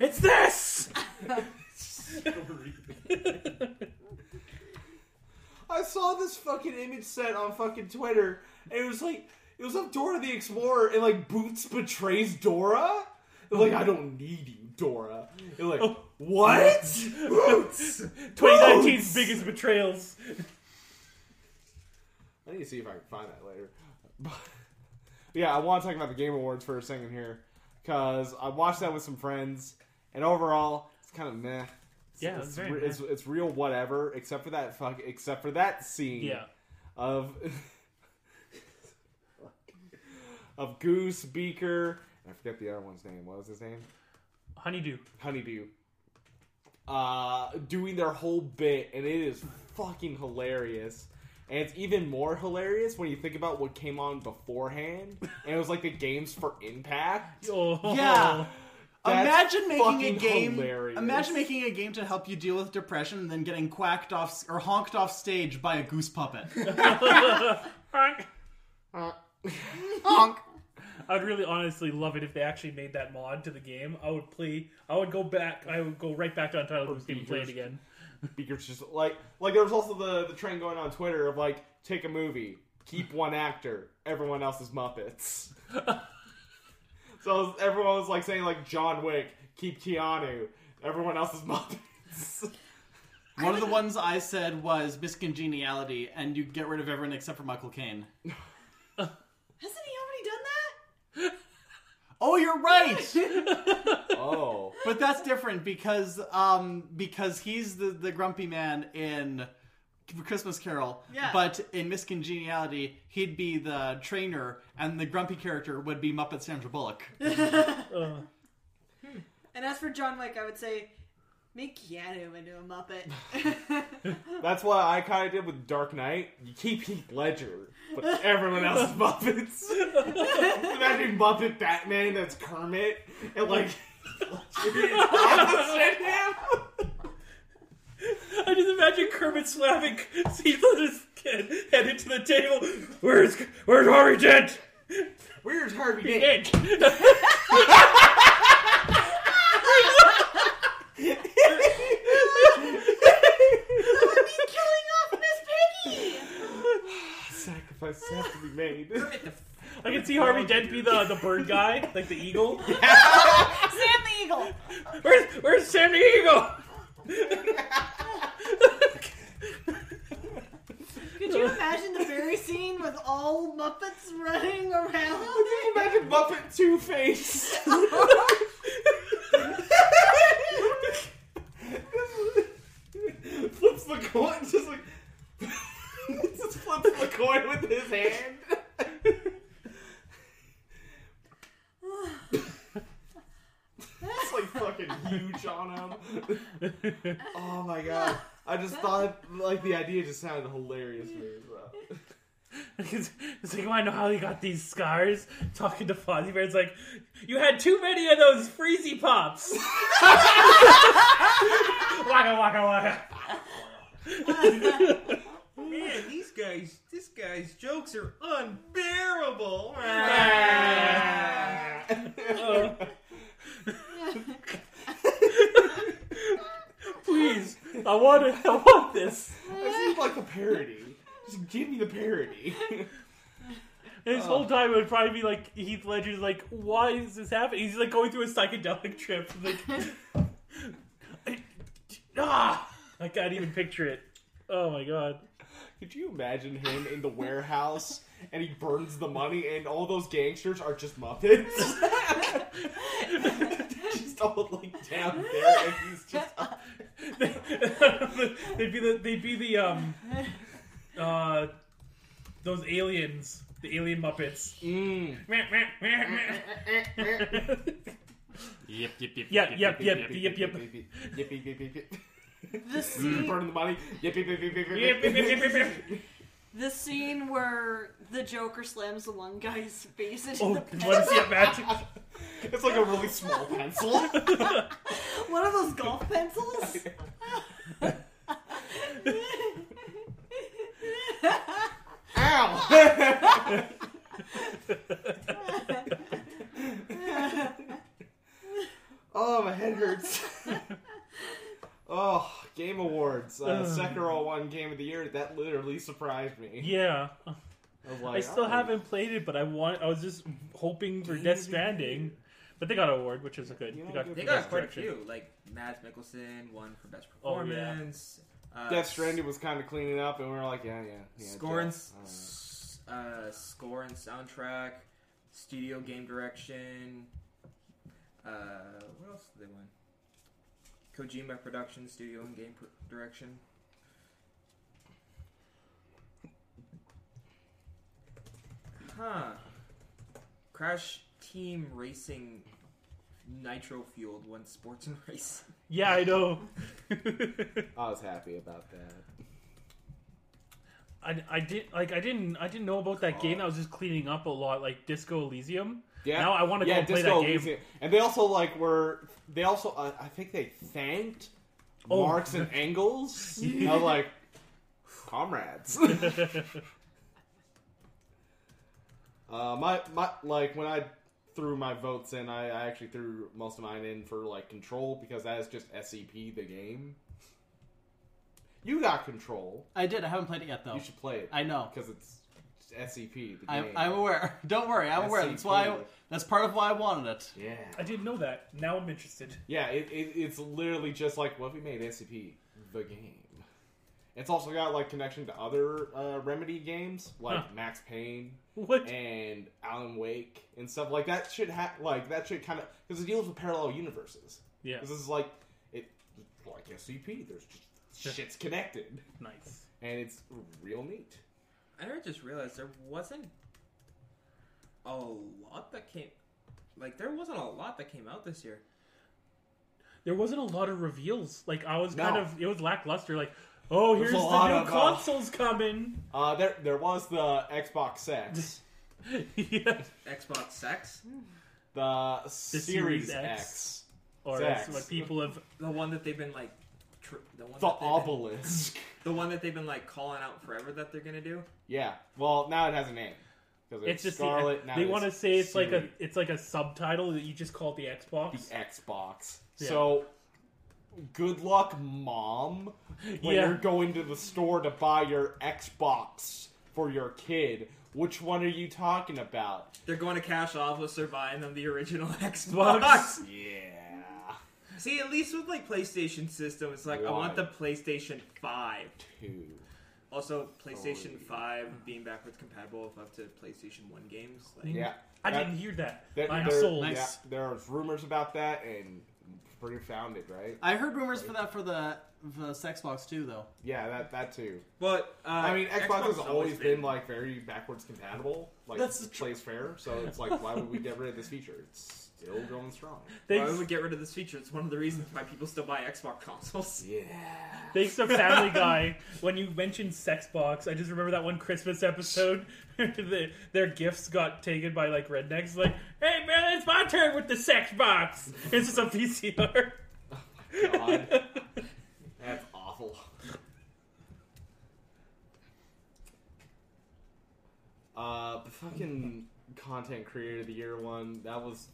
it's this. I saw this fucking image set on fucking Twitter, and it was like it was of Dora the Explorer, and like Boots betrays Dora. And, like I don't need you, Dora. And, like Oh. what? Boots. 2019's Boots! biggest betrayals. I need to see if I can find that later. But, yeah, I want to talk about the Game Awards for a second here, because I watched that with some friends, and overall, it's kind of meh. It's, Yeah, it's, re- it's, it's real whatever, except for that fuck, except for that scene. Yeah. of of Goose Beaker. I forget the other one's name. What was his name? Honeydew. Honeydew. Uh, doing their whole bit, and it is fucking hilarious. And it's even more hilarious when you think about what came on beforehand, and it was like the games for Impact. Oh. Yeah. That's imagine making a game. hilarious. Imagine making a game to help you deal with depression, and then getting quacked off or honked off stage by a goose puppet. Honk. Honk. I'd really honestly love it if they actually made that mod to the game. I would play. I would go back. I would go right back to Untitled Goose Game and play it again. Beaker's just like like there was also the the trend going on Twitter of like take a movie, keep one actor, everyone else is Muppets. so everyone was like saying like John Wick, keep Keanu, everyone else is Muppets. One of the ones I said was Miss Congeniality, and you get rid of everyone except for Michael Caine. Hasn't he already done that? Oh, you're right. Oh, but that's different because um because he's the the grumpy man in Christmas Carol. Yeah. But in Miss Congeniality, he'd be the trainer, and the grumpy character would be Muppet Sandra Bullock. Uh, And as for John Wick, I would say make Keanu into a Muppet. that's what I kind of did with Dark Knight. You keep Heath Ledger, but everyone else is Muppets. Imagine Muppet Batman that's Kermit, and like opposite him. I just imagine Kermit slapping Heath Ledger's head headed to the table. Where's Where's Harvey Dent? Where's Harvey Dent? Dent. Would be killing off Miss Piggy. Sacrifices have to be made. I can see Harvey Dent be the the bird guy, like the eagle. Sam the Eagle. Where's Where's Sam the eagle? Could you imagine the very scene with all Muppets running around? Imagine Muppet Two Face. flips the coin, just like just flips the coin with his hand. it's like fucking huge on him. Oh my god! I just thought like the idea just sounded hilarious to me as well. It's, it's like, oh, I know how you got these scars. Talking to Fozzie Bear, it's like, you had too many of those freezy pops. waka waka waka. Man, these guys, this guy's jokes are unbearable. Uh, please, I want it. I want this. That seems like a parody. Just give me the parody. And this whole time it would probably be like Heath Ledger's like, why is this happening? He's like going through a psychedelic trip. Like, I, ah, I can't even picture it. Oh my god. Could you imagine him in the warehouse and he burns the money and all those gangsters are just Muppets? just all like down there and he's just up. they'd be the they'd be the um uh those aliens, the alien Muppets. Mm. Yep, yep, yep. Yeah, yep, yep, yep, yep. Yip, yip, yip, yip, yip. The scene, Burning the Yep, yep, yep, yep, yep. the scene where the Joker slams the one guy's face into Oh, the to see it magic? It's like a really small pencil. one of those golf pencils. Ow! oh, my head hurts. oh, Game Awards. Uh, Sekiro won Game of the Year. That literally surprised me. Yeah, I, was like, I still oh. haven't played it, but I want. I was just hoping for Game Death Stranding, but they got an award, which is good. You They got, They got best quite a few, like Mads Mikkelsen won for best Oh, yeah. performance. uh, Death Stranding was kind of cleaning up, and we were like, yeah, yeah. yeah score and uh, s- uh, score and soundtrack, studio game direction. Uh, what else did they win? Kojima production, studio and game pr- direction. Huh. Crash Team Racing Nitro Fueled won sports and Race. Yeah, I know. I was happy about that. I, I did like I didn't I didn't know about that game. I was just cleaning up a lot, like Disco Elysium. Yeah. Now I want to yeah, go play Disco that game. Elysium. And they also like were they also uh, I think they thanked Oh. Marx and Engels. I was like comrades. uh, my my like when I threw my votes in, I, I actually threw most of mine in for like Control because that is just SCP the game. You got Control. I did. I haven't played it yet, though. You should play it I know. because it's SCP the game. I'm, I'm aware. Don't worry. I'm aware. That's why. I, that's part of why I wanted it. Yeah. I didn't know that. Now I'm interested. Yeah, it, it, it's literally just like what we made SCP, the game. It's also got like connection to other uh, Remedy games like Huh. Max Payne What? and Alan Wake and stuff like that. Should have like that should kind of because it deals with parallel universes. Yeah. Because this is like it like SCP. There's just shit's connected Nice. and it's real neat. I never just realized there wasn't a lot that came. Like there wasn't a lot that came out this year. There wasn't a lot of reveals. Like I was No. kind of, it was lackluster. Like, oh, There's here's a the lot new of, uh, consoles coming. Uh, there there was the Xbox X, yeah. Xbox Sex, the, Series, Series X, X. Or Sex. as what people have. the one that they've been like, tr- the one the that they've been, obelisk. the one that they've been like calling out forever that they're gonna do. yeah. Well, now it has a name. 'Cause It's just Scarlett. the, now they want to say it's like a Series. it's like a subtitle that you just call it the Xbox. the Xbox. Yeah. So, good luck, mom, when Yeah. you're going to the store to buy your Xbox for your kid. Which one are you talking about? They're going to cash office. They're buying them the original Xbox. Xbox. Yeah, See, at least with like PlayStation system, it's like I want the PlayStation Five. two. Also, PlayStation. Five being backwards compatible with up to PlayStation One games. Like, Yeah, I That- didn't hear that. There, I'm there- sold. Yeah, Nice. there's rumors about that, and pretty founded, right? I heard rumors for that for the, for the Xbox too, though. Yeah, that that too. But uh, I mean, Xbox, has always been, been like very backwards compatible, like That's the tr- plays fair. So it's like, why would we get rid of this feature? It's still going strong. Why would we get rid of this feature? It's one of the reasons why people still buy Xbox consoles. Yeah. thanks to Family Guy. When you mentioned sex box, I just remember that one Christmas episode. the, their gifts got taken by like rednecks. Like, hey man, it's my turn with the sex box. It's just a VCR. Oh my god. That's awful. Uh, the fucking content creator of the year one that was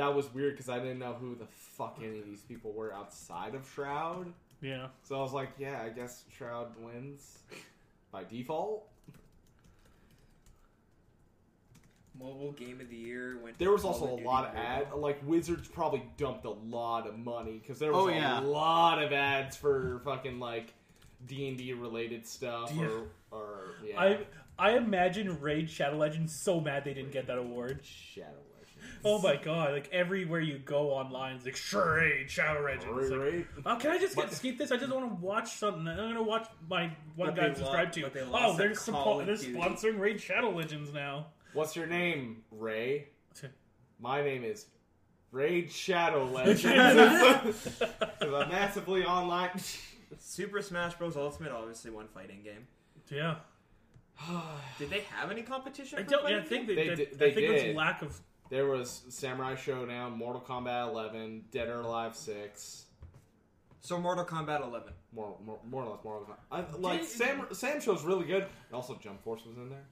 that was weird because I didn't know who the fuck any of these people were outside of Shroud. yeah. So I was like, yeah, I guess Shroud wins by default. Mobile game of the year went. There was to also a lot of Mobile. ad like Wizards probably dumped a lot of money because there was Oh, a yeah. lot of ads for fucking like D and D related stuff Yeah. or or yeah. I I imagine Raid Shadow Legends so mad they didn't get that award. Shadow Legends. Oh my god! Like everywhere you go online, it's like sure Raid Shadow Legends. Right, Like, right. Oh, can I just get, But- skip this? I just want to watch something. I'm gonna watch my one But guy they subscribed lo- but they to. lost Oh, they're, Call suppo- of they're Duty. sponsoring Raid Shadow Legends now. What's your name, Ray? My name is Raid Shadow Legends. Because I'm massively online. Super Smash Bros. Ultimate, obviously one fighting game. Yeah, Did they have any competition? I for don't. Yeah, I fighting think they, They they, did- I they think it was did. lack of. There was Samurai Shodown, Mortal Kombat 11, Dead or Alive 6. so. Mortal Kombat 11. More, more, more or less Mortal Kombat. I, like Did- Sam, Sam Show's really good. And also, Jump Force was in there.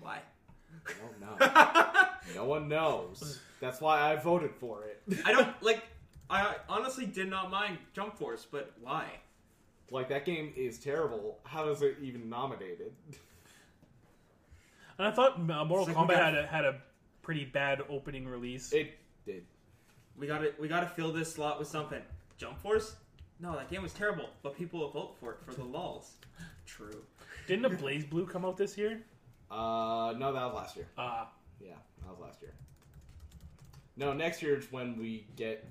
Why? I don't know. no one knows. That's why I voted for it. I don't like. I honestly did not mind Jump Force, but why? Like that game is terrible. How is it even nominated? And I thought uh, Mortal It's Kombat had a, had a pretty bad opening release. It did. We got to We got to fill this slot with something. Jump Force? No, that game was terrible, but people will vote for it for the lulls. True. Didn't a BlazBlue come out this year? Uh, no, that was last year. Ah, Yeah, that was last year. No, next year is when we get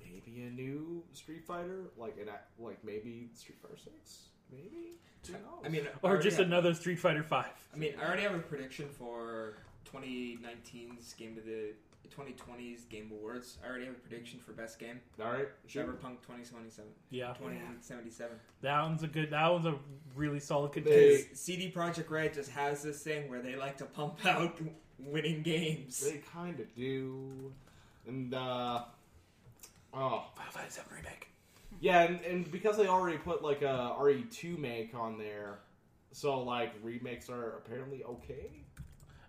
maybe a new Street Fighter, like an ac- like maybe Street Fighter Six, maybe. Who knows? I mean, or just have- another Street Fighter Five. I mean, I already have a prediction for 2019's game of the 2020's Game Awards. I already have a prediction for best game. all right, sure. Cyberpunk 2077. Yeah, 2077. that one's a good. That one's a really solid They- contender. CD Projekt Red just has this thing where they like to pump out winning games. They kind of do, and uh, oh Final Fantasy VII remake. yeah, and, and because they already put like a RE two make on there, so like remakes are apparently okay.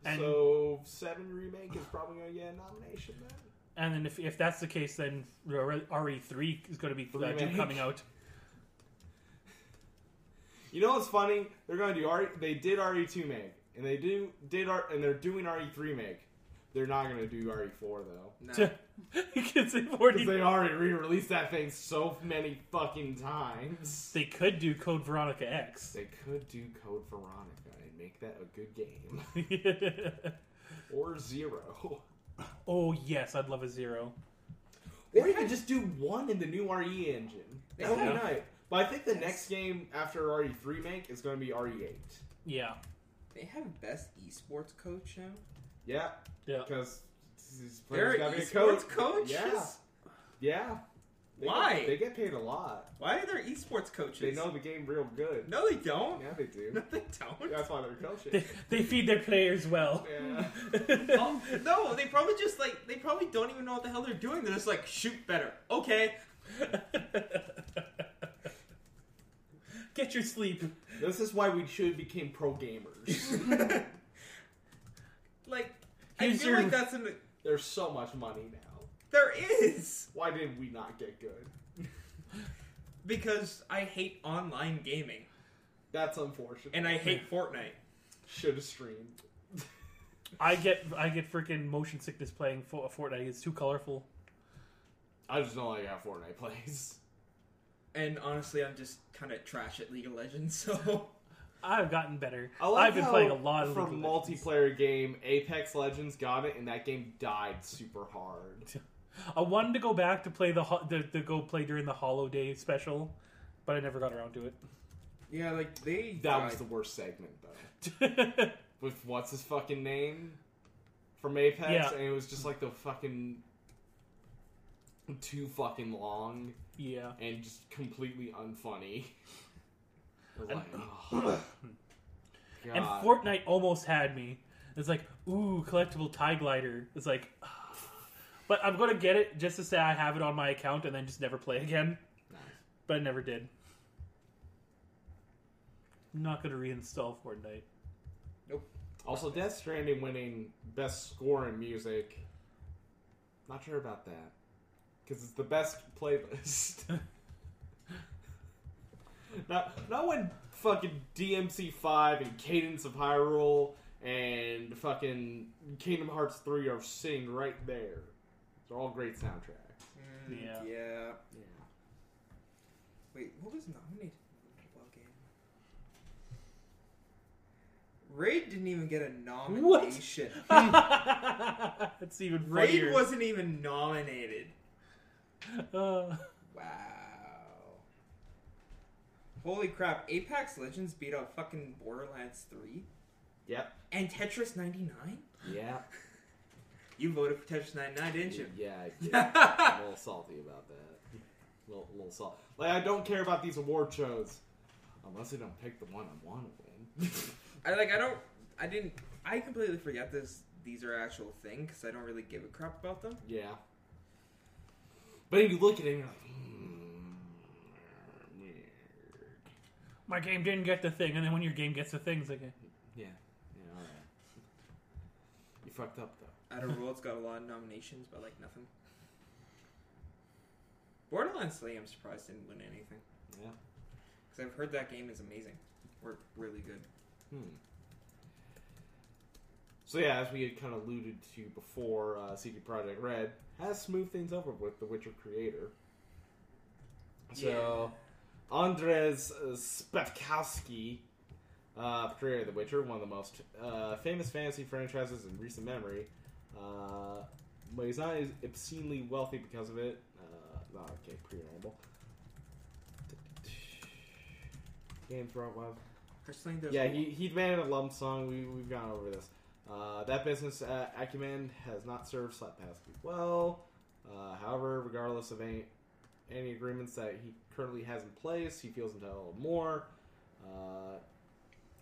And- so seven remake is probably gonna get a nomination then. And then if, if that's the case, then RE three is going to be uh, due coming out. You know what's funny? They're going to do RE. They did RE two make, and they do did R, and they're doing RE three make, They're not gonna do RE4 though. No. you can say Because they already re-released that thing so many fucking times. They could do Code Veronica X. They could do Code Veronica and make that a good game. or Zero. oh yes, I'd love a zero. Or you could just do one in the new RE engine. That would be nice. But I think the next game after RE3 make is going to be RE8. Yeah, They have best esports coach now. Yeah, yeah. because these They're players gotta be a esports coach. coach. Yeah, yeah. They Why? Get, they get paid a lot. Why are there esports coaches? They know the game real good. No, they don't. Yeah, they do. No, they don't. That's why they're coaching. They, they feed their players well. Yeah. Oh, no, they probably just like they probably don't even know what the hell they're doing. They're just like shoot better. Okay. Get your sleep. This is why we should became pro gamers. like I feel your- like that's an There's so much money now. There is Why did we not get good? because I hate online gaming That's unfortunate. and I hate Fortnite. should have streamed. I get I get freaking motion sickness playing Fo- Fortnite. It's too colorful. I just don't like how Fortnite plays. And honestly, I'm just kind of trash at League of Legends. So I've gotten better. I like I've been how playing a lot of for League of Legends. multiplayer game. Apex Legends got it, and that game died super hard. I wanted to go back to play the ho- the, to go play during the Hollow Day special, but I never got around to it. yeah, like they That was the worst segment though. With what's his fucking name from Apex, Yeah. and it was just like the fucking too fucking long yeah. and just completely unfunny. I was And- like, oh, And Fortnite almost had me. It's like, ooh, collectible tie glider. It's like, but I'm gonna get it just to say I have it on my account and then just never play again. Nice. But I never did. I'm not gonna reinstall Fortnite. Nope. Also, Death Stranding winning best score in music. Not sure about that because it's the best playlist. not not when fucking DMC five and Cadence of Hyrule and fucking Kingdom Hearts three are sitting right there. They're all great soundtracks. Mm, Yeah. yeah. Yeah. Wait, what was nominated for the mobile game? Raid didn't even get a nomination. That's even Raid wasn't even nominated. Uh, Wow. Holy crap! Apex Legends beat out fucking Borderlands 3 Yep. and Tetris 99. Yeah. You voted for Tetris 99, didn't you? Yeah. I did. I'm a little salty about that. A little, little salt. Like I don't care about these award shows unless they don't pick the one I want to win. I like. I don't. I didn't. I completely forget this. These are actual thing because I don't really give a crap about them. yeah. But if you look at it, and you're like, hmm, my game didn't get the thing, and then when your game gets the thing, it's like. Yeah. Yeah. All right. You fucked up though. Outer Worlds got a lot of nominations, but like nothing. Borderlands 3, I'm surprised didn't win anything Yeah. because I've heard that game is amazing, or really good. Hmm. So yeah, as we had kind of alluded to before, uh, CD Projekt Red has smoothed things over with the Witcher creator. So, Andres uh, Sapkowski, uh, creator of The Witcher, one of the most uh, famous fantasy franchises in recent memory, uh, but he's not as obscenely wealthy because of it. Uh, no, okay, pre-ramble. Games Rob Web. Yeah, he, he demanded a lump sum. We, we've gone over this. Uh, that business uh, acumen has not served Sapkowski well. Uh, however, regardless of any, any agreements that he currently has in place, he feels entitled to more. Uh,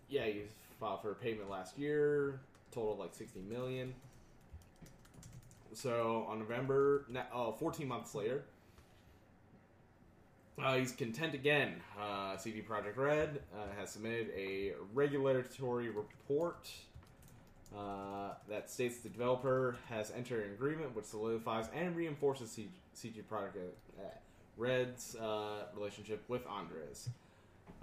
yeah, he filed for a payment last year, total of like 60 million. So on November, oh, 14 months later, uh, he's content again. Uh, CD Projekt Red uh, has submitted a regulatory report uh, that states the developer has entered an agreement which solidifies and reinforces C- CG Projekt uh, Red's uh, relationship with Andres.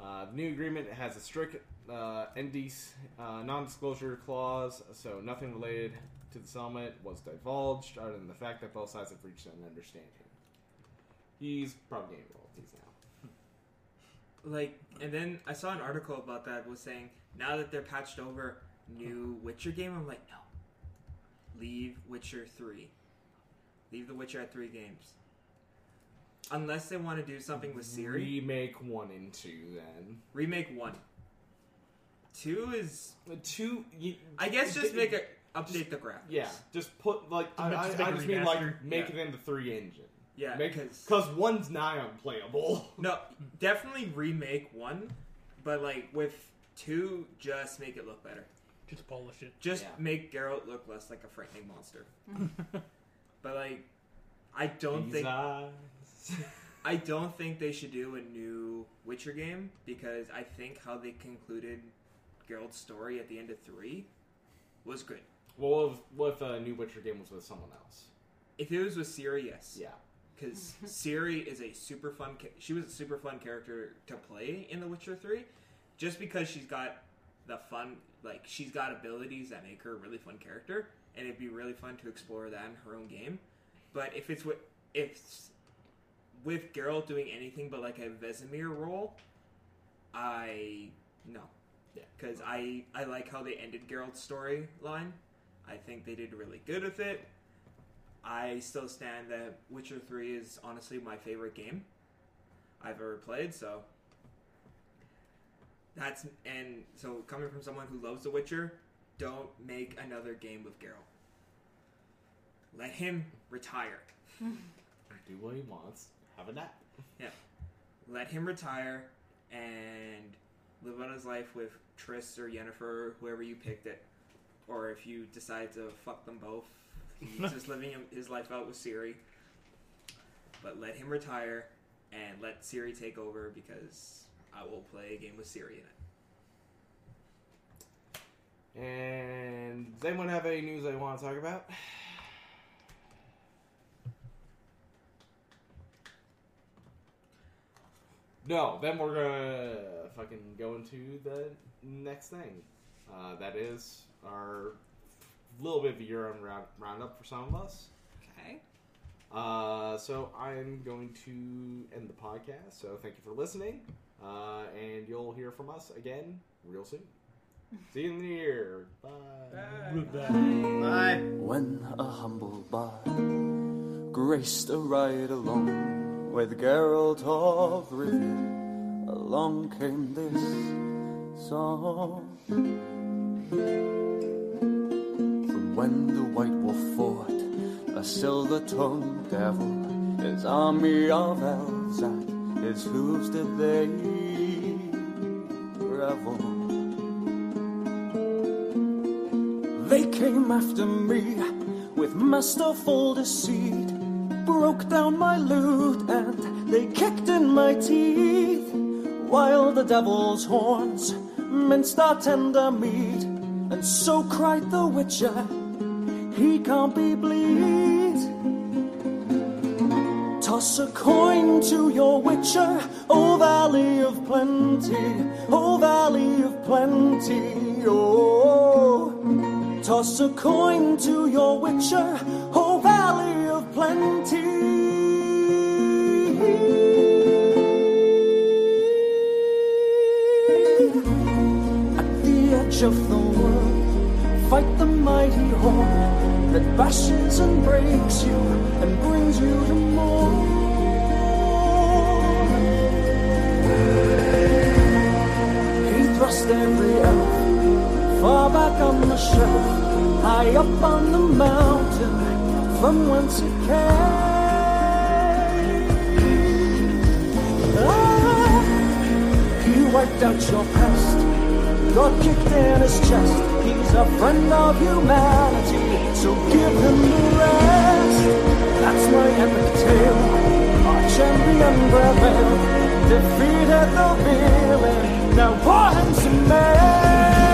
Uh, the new agreement has a strict uh, ND uh, non-disclosure clause, so nothing related to the settlement was divulged, other than the fact that both sides have reached an understanding. He's probably getting royalties now. like and then i saw an article about that was saying now that they're patched over new witcher game i'm like no leave witcher 3 leave the witcher at three games unless they want to do something with Ciri Remake one and two, then remake one two is Uh, two. You, i guess just make it update the graphics Yeah, just put like I, Just I, make I a just mean like remaster. make Yeah. it into three engine. yeah because because one's nigh unplayable. no definitely remake one but like with two just make it look better Just polish it. Just Yeah. make Geralt look less like a frightening monster. but like, I don't These think eyes. I don't think they should do a new Witcher game because I think how they concluded Geralt's story at the end of three was good. Well, if, what if a new Witcher game was with someone else? If it was with Ciri, yes, Yeah, because Ciri is a super fun. Ca- she was a super fun character to play in The Witcher Three, just because she's got the fun. Like she's got abilities that make her a really fun character, and it'd be really fun to explore that in her own game. But if it's with if it's with Geralt doing anything but like a Vesemir role, I no, Yeah. because I I like how they ended Geralt's storyline. I think they did really good with it. I still stand that Witcher 3 is honestly my favorite game I've ever played, so that's and so coming from someone who loves The Witcher, don't make another game with Geralt. Let him retire. do what he wants. Have a nap. Yeah. Let him retire and live out his life with Triss or Yennefer, whoever you picked it. Or if you decide to fuck them both, he's just living his life out with Ciri. But let him retire and let Ciri take over because I will play a game with Ciri in it. And does anyone have any news they want to talk about? No, then we're gonna fucking go into the next thing. Uh, that is our little bit of a year-end round, roundup for some of us. Okay. Uh, so I'm going to end the podcast. So thank you for listening, uh, and you'll hear from us again real soon. See you in the year. Bye. Bye. When a humble bard graced a ride along with Geralt of Rivia, along came this song. From when the White Wolf fought a silver-tongued devil, his army of elves at his hooves did they revel. They came after me with masterful deceit, broke down my lute and they kicked in my teeth, while the devil's horns minced our tender meat, and so cried the witcher, he can't be bleed. Toss a coin to your witcher, O Valley of Plenty, O Valley of Plenty, oh. Toss a coin to your witcher, At the edge of the world, fight the mighty horn that bashes and breaks you and brings you to more. He thrust every elf far back on the shelf, high up on the mountain from whence it came. Ah, he wiped out your past, got kicked in his chest. He's a friend of humanity, so give him the rest. That's my epic tale. Our champion prevailed, defeated the villain. Now pour him some ale.